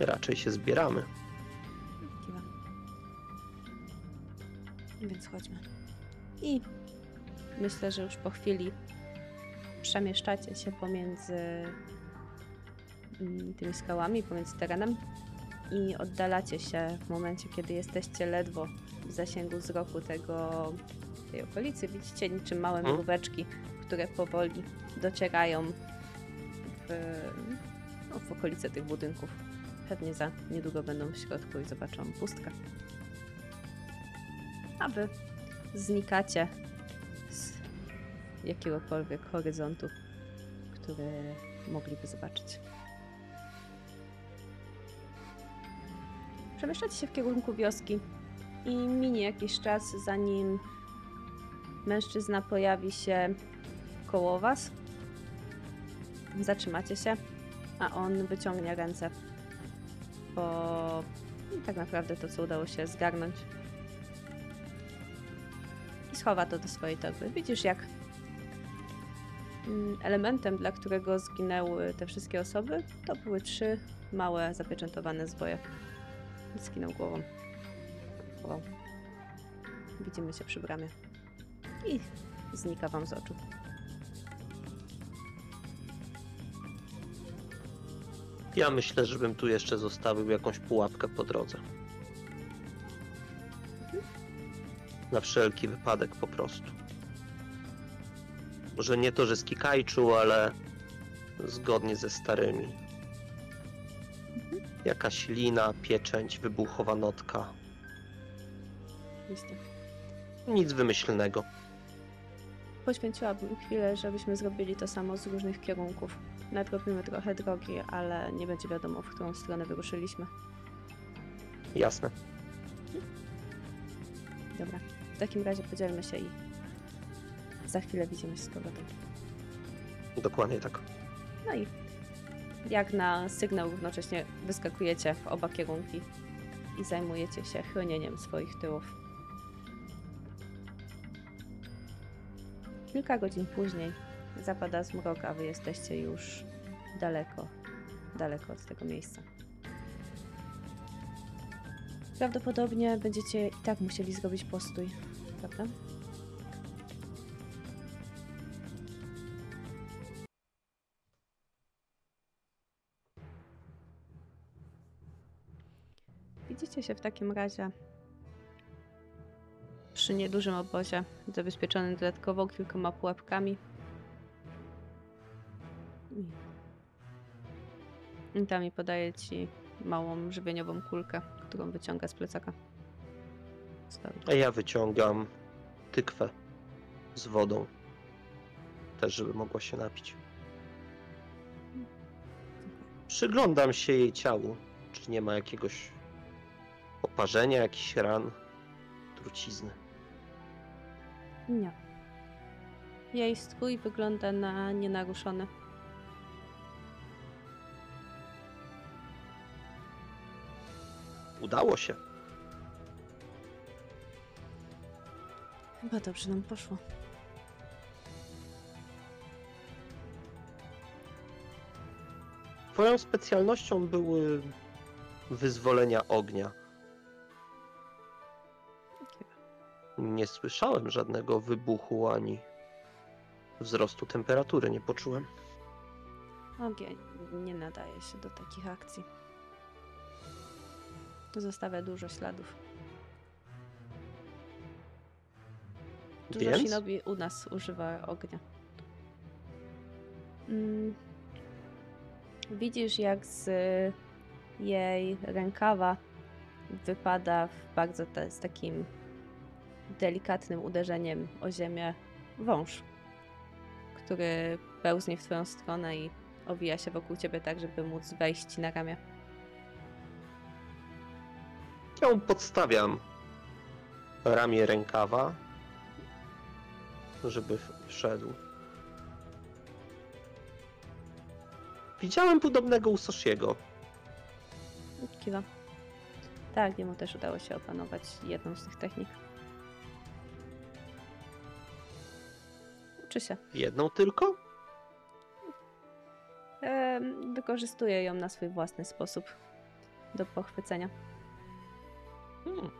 Raczej się zbieramy. Kiwam. Więc chodźmy. I myślę, że już po chwili przemieszczacie się pomiędzy tymi skałami, pomiędzy terenem i oddalacie się w momencie, kiedy jesteście ledwo w zasięgu wzroku tego, tej okolicy. Widzicie niczym małe Mhm. mróweczki, które powoli docierają w, no, w okolice tych budynków. Pewnie za niedługo będą w środku i zobaczą pustkę. A wy znikacie z jakiegokolwiek horyzontu, który mogliby zobaczyć. Przemieszczacie się w kierunku wioski i minie jakiś czas, zanim mężczyzna pojawi się koło was. Zatrzymacie się, a on wyciągnie ręce po tak naprawdę to, co udało się zgarnąć. I schowa to do swojej torby. Widzisz, jak mm, elementem, dla którego zginęły te wszystkie osoby, to były trzy małe, zapieczętowane zwoje. Skinął głową. Wow. Widzimy się przy bramie. I znika wam z oczu. Ja myślę, żebym tu jeszcze zostawił jakąś pułapkę po drodze. Na wszelki wypadek po prostu. Może nie to, że z Kikajczu, ale zgodnie ze starymi. Jakaś lina, pieczęć, wybuchowa notka. Nic wymyślnego. Poświęciłabym chwilę, żebyśmy zrobili to samo z różnych kierunków. Nadrobimy trochę drogi, ale nie będzie wiadomo, w którą stronę wyruszyliśmy. Jasne. Dobra, w takim razie podzielmy się i za chwilę widzimy się z powrotem. Dokładnie tak. No i jak na sygnał równocześnie wyskakujecie w oba kierunki i zajmujecie się chronieniem swoich tyłów. Kilka godzin później zapada zmrok, a wy jesteście już daleko, daleko od tego miejsca. Prawdopodobnie będziecie i tak musieli zrobić postój, prawda? Widzicie się w takim razie przy niedużym obozie, zabezpieczonym dodatkowo kilkoma pułapkami. I Tami podaje ci małą żywieniową kulkę, którą wyciąga z plecaka. A ja wyciągam tykwę z wodą. Też, żeby mogła się napić. Przyglądam się jej ciału. Czy nie ma jakiegoś oparzenia, jakichś ran, trucizny. Nie. Jej strój wygląda na nienaruszony. Udało się. Chyba dobrze nam poszło. Twoją specjalnością były wyzwolenia ognia. Nie słyszałem żadnego wybuchu ani wzrostu temperatury, nie poczułem. Ogień nie nadaje się do takich akcji. Zostawia dużo śladów. Dużo Więc? shinobi u nas używa ognia. Mm. Widzisz, jak z jej rękawa wypada w bardzo te, z takim delikatnym uderzeniem o ziemię wąż, który pełznie w twoją stronę i owija się wokół ciebie tak, żeby móc wejść na ramię. Ja mu podstawiam ramię rękawa, żeby wszedł. Widziałem podobnego u Soshiego. Kiwa. Tak, jemu też udało się opanować jedną z tych technik. Uczy się. Jedną tylko? Wykorzystuje ją na swój własny sposób do pochwycenia. Hmm.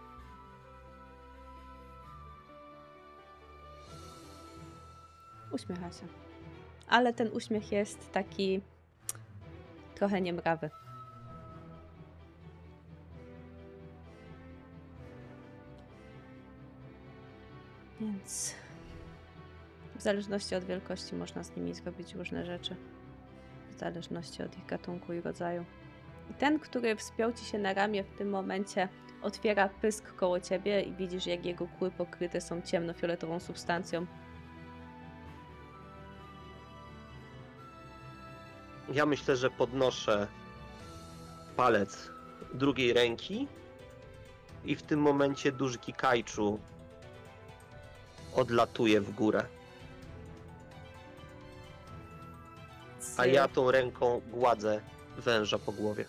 Uśmiecha się. Ale ten uśmiech jest taki trochę niemrawy. Więc w zależności od wielkości można z nimi zrobić różne rzeczy. W zależności od ich gatunku i rodzaju. I ten, który wspiął ci się na ramię w tym momencie, otwiera pysk koło ciebie i widzisz, jak jego kły pokryte są ciemnofioletową substancją. Ja myślę, że podnoszę palec drugiej ręki i w tym momencie duży kikajczu odlatuje w górę. A ja tą ręką gładzę węża po głowie.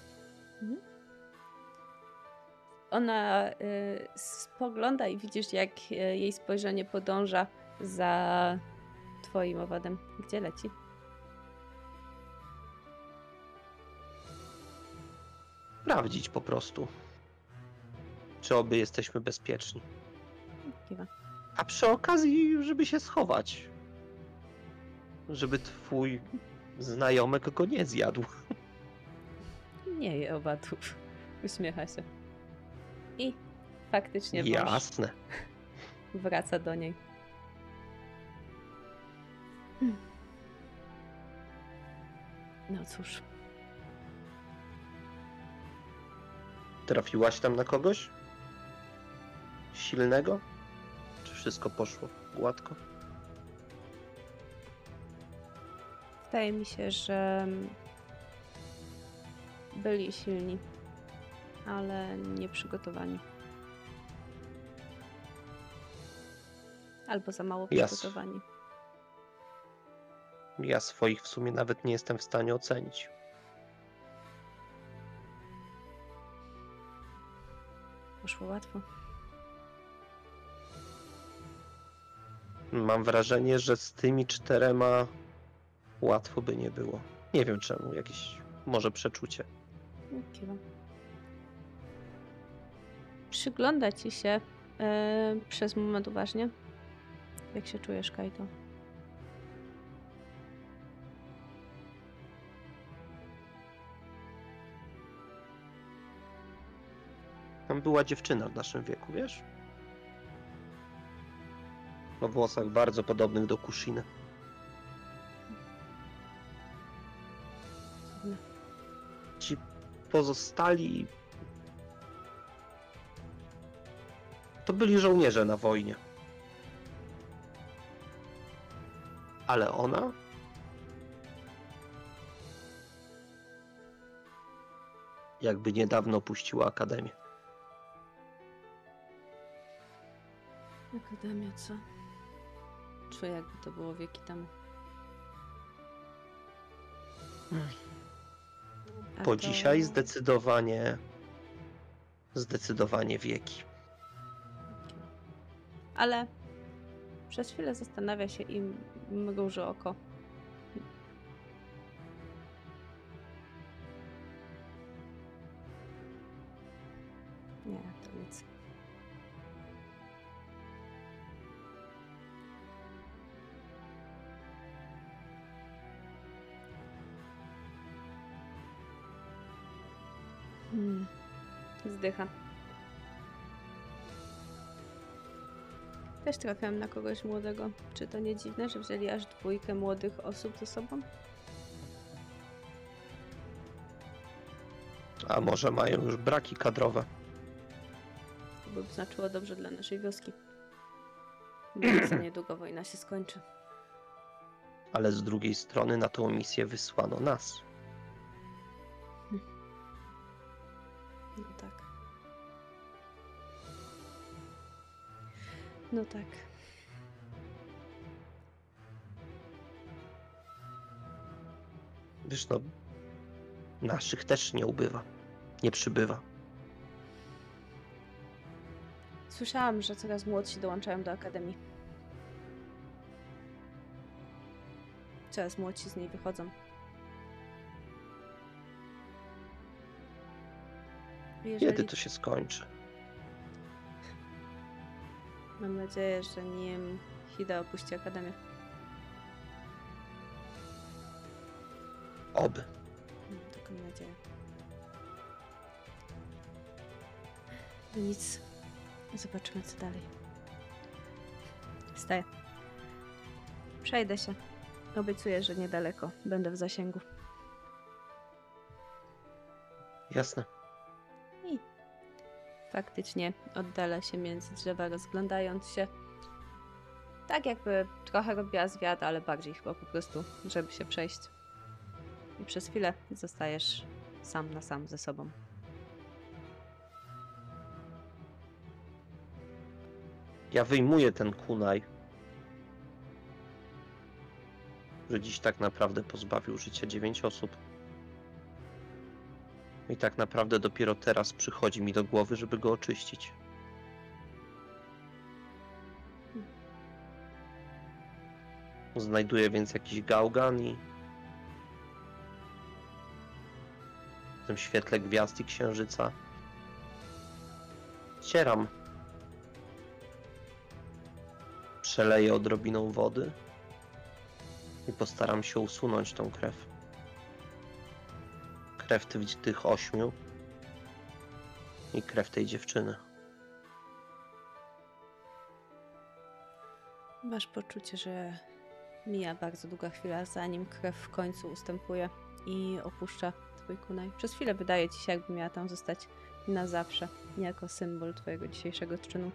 Ona y, spogląda i widzisz, jak y, jej spojrzenie podąża za twoim owadem. Gdzie leci? Sprawdzić po prostu, czy oby jesteśmy bezpieczni. Kiwa. A przy okazji, żeby się schować. Żeby twój znajomek go nie zjadł. Nie je owadów. Uśmiecha się. I faktycznie Jasne. wraca do niej. Hmm. No cóż, Trafiłaś tam na kogoś? Silnego? Czy wszystko poszło gładko? Wydaje mi się, że byli silni, ale nieprzygotowani. Albo za mało Jas. przygotowani. Ja swoich w sumie nawet nie jestem w stanie ocenić. Poszło łatwo. Mam wrażenie, że z tymi czterema łatwo by nie było. Nie wiem czemu, jakieś może przeczucie. Kiwam. Przygląda ci się e, przez moment uważnie. Jak się czujesz, Kajto? Tam była dziewczyna w naszym wieku, wiesz? O włosach bardzo podobnych do Kushiny. Ci pozostali. To byli żołnierze na wojnie. Ale ona? jakby niedawno opuściła akademię. Akademia, co? Czuję, jakby to było wieki temu. A Po to- dzisiaj zdecydowanie, zdecydowanie wieki. Ale przez chwilę zastanawia się i mruży oko. Zdycha. Też trafiłam na kogoś młodego. Czy to nie dziwne, że wzięli aż dwójkę młodych osób ze sobą? A może mają już braki kadrowe? To by znaczyło dobrze dla naszej wioski. Bo za niedługo wojna się skończy. Ale z drugiej strony na tą misję wysłano nas. No tak. No tak. Wiesz, no, naszych też nie ubywa, nie przybywa. Słyszałam, że coraz młodsi dołączają do akademii. Coraz młodsi z niej wychodzą. Jeżeli... Kiedy to się skończy? Mam nadzieję, że nim Hida opuści akademię. Oby. Mam taką nadzieję. No nic. Zobaczymy, co dalej. Wstaję. Przejdę się. Obiecuję, że niedaleko. Będę w zasięgu. Jasne. Faktycznie oddala się między drzewa, rozglądając się. Tak jakby trochę robiła zwiat, ale bardziej chyba po prostu, żeby się przejść. I przez chwilę zostajesz sam na sam ze sobą. Ja wyjmuję ten kunaj, że dziś tak naprawdę pozbawił życia dziewięć osób. I tak naprawdę dopiero teraz przychodzi mi do głowy, żeby go oczyścić. Znajduję więc jakiś gałgan i w tym świetle gwiazd i księżyca ścieram przeleję odrobiną wody i postaram się usunąć tą krew. Krew tych, ośmiu i krew tej dziewczyny. Masz poczucie, że mija bardzo długa chwila, zanim krew w końcu ustępuje i opuszcza twój kunaj. Przez chwilę wydaje ci się, jakby miała tam zostać na zawsze, jako symbol twojego dzisiejszego czynu.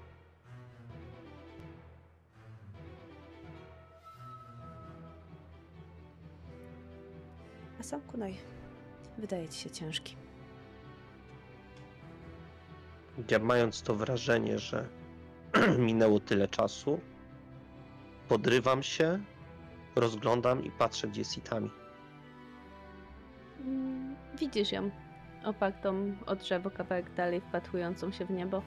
A sam kunaj wydaje ci się ciężki. Ja mając to wrażenie, że minęło tyle czasu, podrywam się, rozglądam i patrzę, gdzie jest Itami. Mm, Widzisz ją, opartą o drzewo kawałek dalej, wpatrującą się w niebo.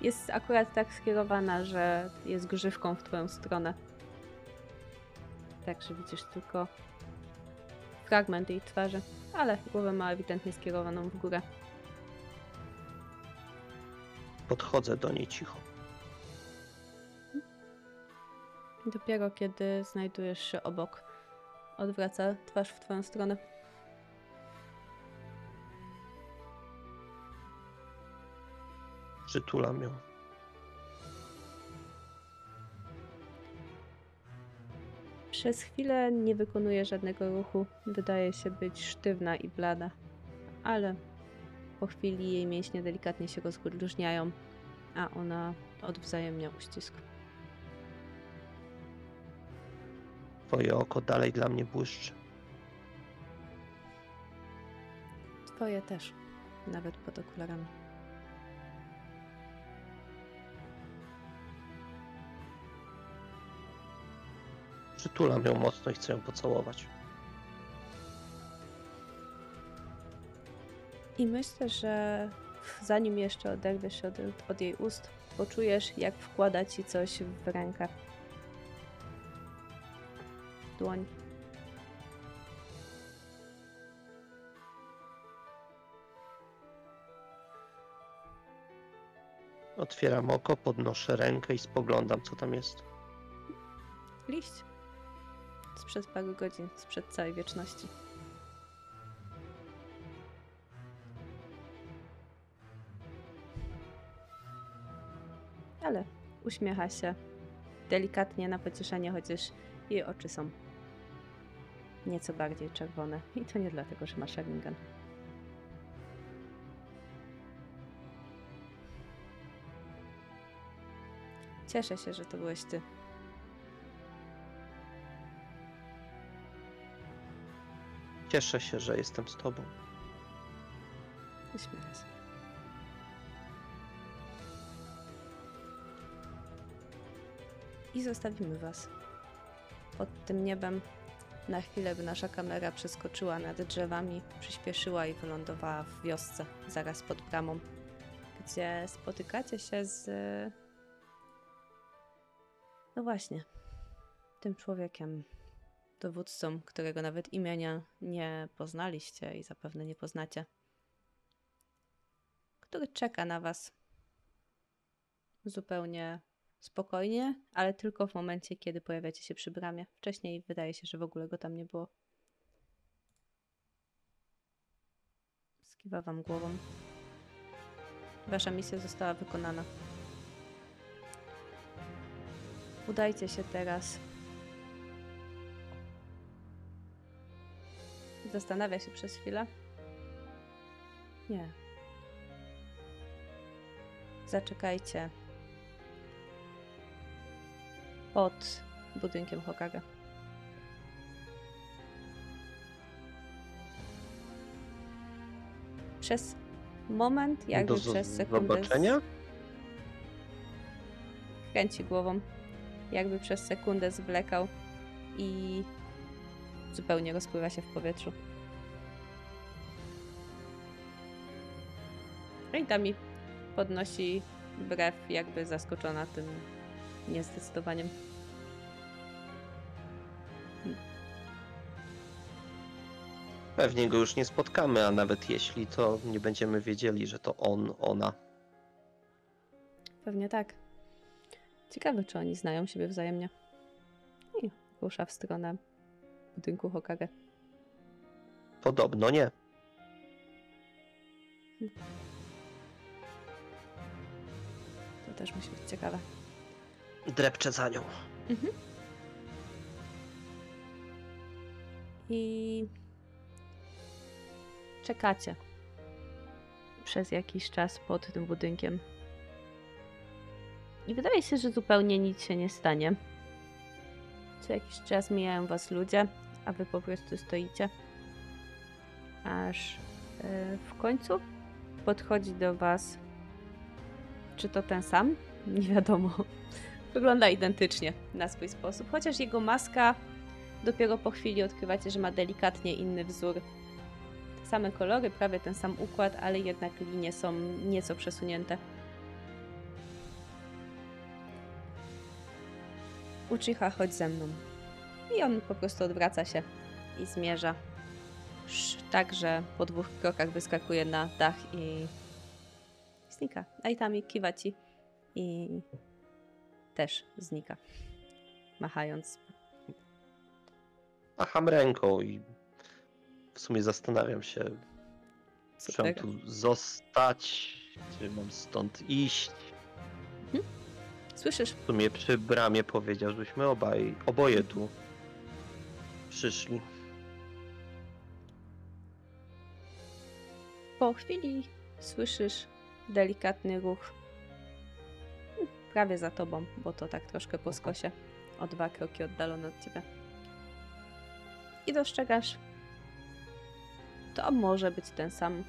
Jest akurat tak skierowana, że jest grzywką w twoją stronę. Także widzisz tylko fragment jej twarzy, ale głowę ma ewidentnie skierowaną w górę. Podchodzę do niej cicho. Dopiero kiedy znajdujesz się obok, odwraca twarz w twoją stronę. Przytulam ją. Przez chwilę nie wykonuje żadnego ruchu. Wydaje się być sztywna i blada, ale po chwili jej mięśnie delikatnie się rozluźniają, a ona odwzajemnia uścisk. Twoje oko dalej dla mnie błyszczy. Twoje też, nawet pod okularami. Przytulam ją mocno i chcę ją pocałować. I myślę, że zanim jeszcze oderwiesz się od, od jej ust, poczujesz, jak wkłada ci coś w rękę. Dłoń. Otwieram oko, podnoszę rękę i spoglądam, co tam jest. Liść. Sprzed paru godzin, sprzed całej wieczności. Ale uśmiecha się delikatnie na pocieszenie, chociaż jej oczy są nieco bardziej czerwone. I to nie dlatego, że ma Sharingan. Cieszę się, że to byłeś ty. Cieszę się, że jestem z tobą. Się. I zostawimy Was pod tym niebem. Na chwilę, by nasza kamera przeskoczyła nad drzewami, przyspieszyła i wylądowała w wiosce, zaraz pod bramą, gdzie spotykacie się z. No właśnie, tym człowiekiem, dowódcą, którego nawet imienia nie poznaliście i zapewne nie poznacie, który czeka na Was zupełnie spokojnie, ale tylko w momencie, kiedy pojawiacie się przy bramie. Wcześniej wydaje się, że w ogóle go tam nie było. Skiwa Wam głową. Wasza misja została wykonana. Udajcie się teraz Zastanawia się przez chwilę. Nie. Zaczekajcie. Pod budynkiem Hokage. Przez moment, jakby Do przez sekundę. zobaczenia? Kręci głową. Jakby przez sekundę zwlekał i zupełnie rozpływa się w powietrzu. Rejtami podnosi brew, jakby zaskoczona tym niezdecydowaniem. Pewnie go już nie spotkamy, a nawet jeśli, to nie będziemy wiedzieli, że to on, ona. Pewnie tak. Ciekawe, czy oni znają siebie wzajemnie. I rusza w stronę budynku Hokage. Podobno nie. To też musi być ciekawe. Drepczę za nią. I czekacie przez jakiś czas pod tym budynkiem. I wydaje się, że zupełnie nic się nie stanie. Co jakiś czas mijają was ludzie, a wy po prostu stoicie. Aż e, w końcu podchodzi do was. Czy to ten sam? Nie wiadomo. Wygląda identycznie na swój sposób, chociaż jego maska dopiero po chwili odkrywacie, że ma delikatnie inny wzór. Te same kolory, prawie ten sam układ, ale jednak linie są nieco przesunięte. Uchiha, chodź ze mną. I on po prostu odwraca się i zmierza. Tak, że po dwóch krokach wyskakuje na dach i znika. Aitami kiwa ci i też znika. Machając Macham ręką i w sumie zastanawiam się, Co czy mam tu zostać, czy mam stąd iść. Słyszysz W sumie przy bramie powiedział, żebyśmy obaj, oboje tu przyszli. Po chwili słyszysz delikatny ruch. Prawie za tobą, bo to tak troszkę po skosie. O dwa kroki oddalony od ciebie. I dostrzegasz To może być ten sam.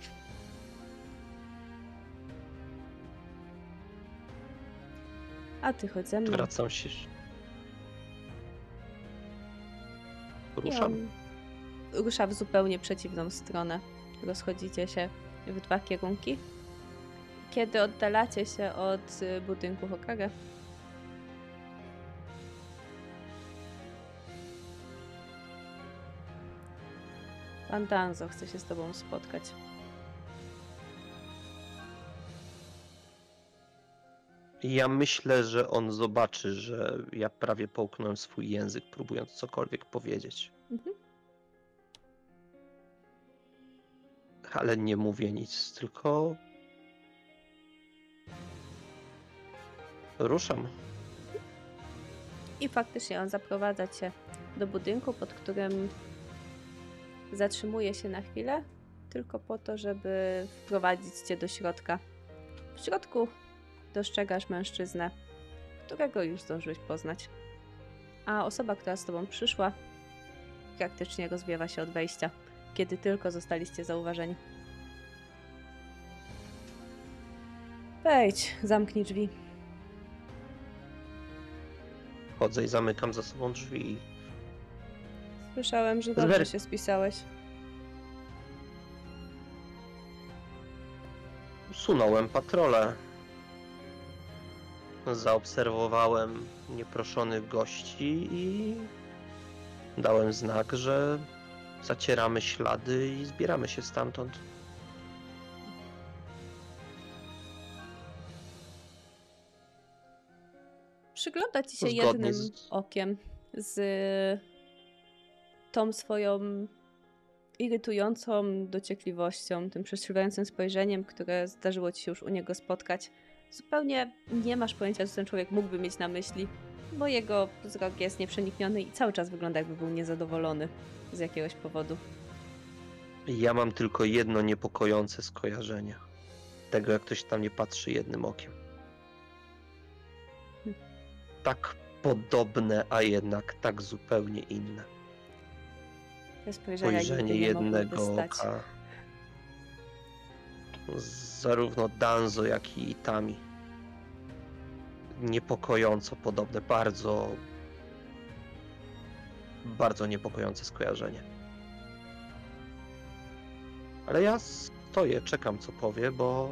A ty chodź ze mną. Wracam się. Rusza w zupełnie przeciwną stronę. Rozchodzicie się w dwa kierunki. Kiedy oddalacie się od y, budynku Hokage, pan Danzo chce się z tobą spotkać. Ja myślę, że on zobaczy, że ja prawie połknąłem swój język, próbując cokolwiek powiedzieć. Mhm. Ale nie mówię nic, tylko. Ruszam. I faktycznie on zaprowadza cię do budynku, pod którym zatrzymuje się na chwilę, tylko po to, żeby wprowadzić cię do środka. W środku dostrzegasz mężczyznę, którego już zdążyłeś poznać. A osoba, która z tobą przyszła, praktycznie rozwiewa się od wejścia, kiedy tylko zostaliście zauważeni. Wejdź, zamknij drzwi. Chodzę i zamykam za sobą drzwi. Słyszałem, że dobrze się spisałeś. Usunąłem patrole. Zaobserwowałem nieproszonych gości i dałem znak, że zacieramy ślady i zbieramy się stamtąd. Przygląda ci się Zgodnie jednym z- okiem z tą swoją irytującą dociekliwością, tym przestrzegającym spojrzeniem, które zdarzyło ci się już u niego spotkać. Zupełnie nie masz pojęcia, co ten człowiek mógłby mieć na myśli, bo jego wzrok jest nieprzenikniony i cały czas wygląda, jakby był niezadowolony z jakiegoś powodu. Ja mam tylko jedno niepokojące skojarzenie. Tego, jak ktoś tam nie patrzy jednym okiem. Tak podobne, a jednak tak zupełnie inne. Te spojrzenia Spojrzenie jednego oka. Zarówno Danzo, jak i Itami. Niepokojąco podobne, bardzo. Bardzo niepokojące skojarzenie. Ale ja stoję, czekam co powie, bo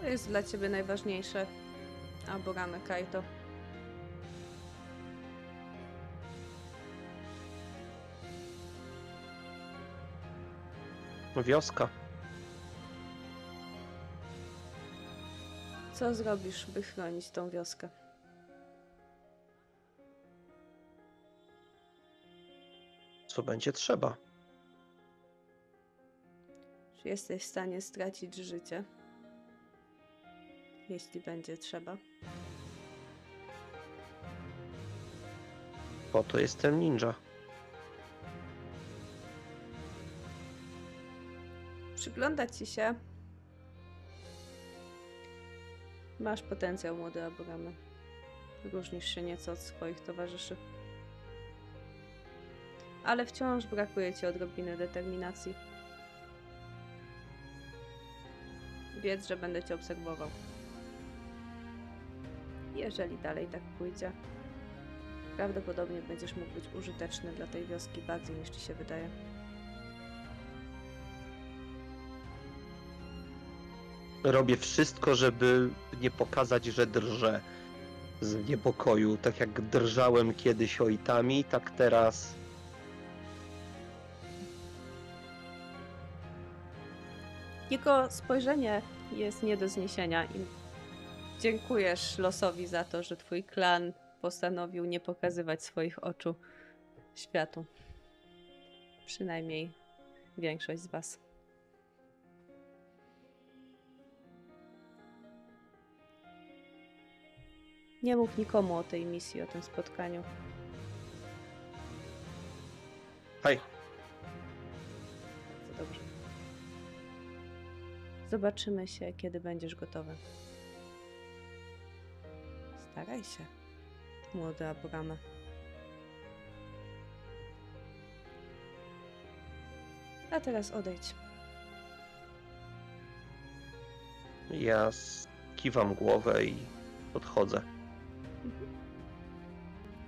Co jest dla ciebie najważniejsze, Aborame Kaito? wioska. Co zrobisz, by chronić tą wioskę? Co będzie trzeba. Czy jesteś w stanie stracić życie? Jeśli będzie trzeba. Po to jestem ninja. Przygląda ci się. Masz potencjał, młody Abramy. Różnisz się nieco od swoich towarzyszy. Ale wciąż brakuje ci odrobiny determinacji. Wiedz, że będę cię obserwował. Jeżeli dalej tak pójdzie, prawdopodobnie będziesz mógł być użyteczny dla tej wioski bardziej niż ci się wydaje. Robię wszystko, żeby nie pokazać, że drżę z niepokoju. Tak jak drżałem kiedyś ojtami, tak teraz Jego spojrzenie jest nie do zniesienia i dziękujesz losowi za to, że twój klan postanowił nie pokazywać swoich oczu światu. Przynajmniej większość z was. Nie mów nikomu o tej misji, o tym spotkaniu. Hej, Bardzo dobrze. Zobaczymy się, kiedy będziesz gotowy. Staraj się, młody Abrama. A teraz odejdź. Ja kiwam głowę i odchodzę.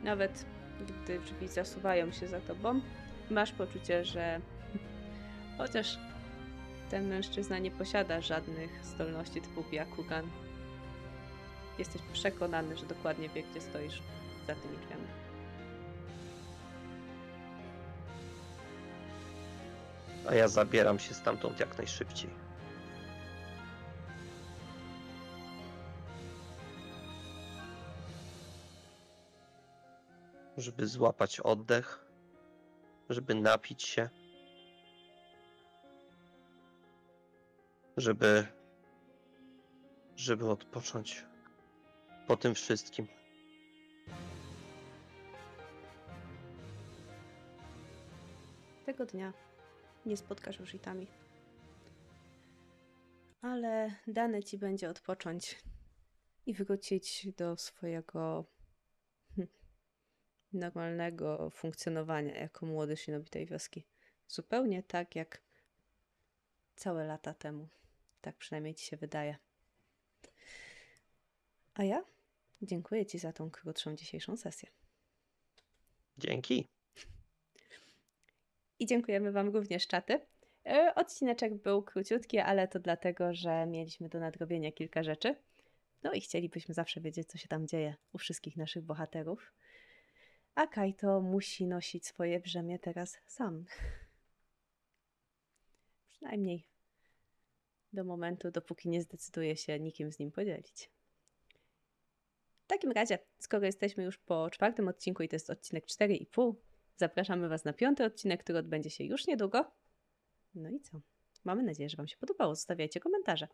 Nawet gdy drzwi zasuwają się za tobą, masz poczucie, że chociaż ten mężczyzna nie posiada żadnych zdolności typu Byakugan, jesteś przekonany, że dokładnie wie, gdzie stoisz za tymi drzwiami. A ja zabieram się stamtąd jak najszybciej. Żeby złapać oddech, żeby napić się, żeby, żeby odpocząć po tym wszystkim. Tego dnia nie spotkasz już Itami. Ale dane ci będzie odpocząć i wrócić do swojego normalnego funkcjonowania jako młody shinobi tej wioski. Zupełnie tak jak całe lata temu. Tak przynajmniej ci się wydaje. A ja dziękuję ci za tą krótszą dzisiejszą sesję. Dzięki. I dziękujemy Wam również, czaty. E, Odcineczek był króciutki, ale to dlatego, że mieliśmy do nadrobienia kilka rzeczy. No i chcielibyśmy zawsze wiedzieć, co się tam dzieje u wszystkich naszych bohaterów. A Kaito musi nosić swoje brzemię teraz sam. Przynajmniej do momentu, dopóki nie zdecyduje się nikim z nim podzielić. W takim razie, skoro jesteśmy już po czwartym odcinku i to jest odcinek 4,5, zapraszamy Was na piąty odcinek, który odbędzie się już niedługo. No i co? Mamy nadzieję, że Wam się podobało. Zostawiajcie komentarze.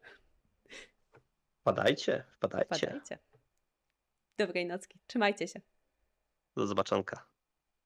Wpadajcie, wpadajcie. Wpadajcie. Dobrej nocki. Trzymajcie się. Do zobaczonka.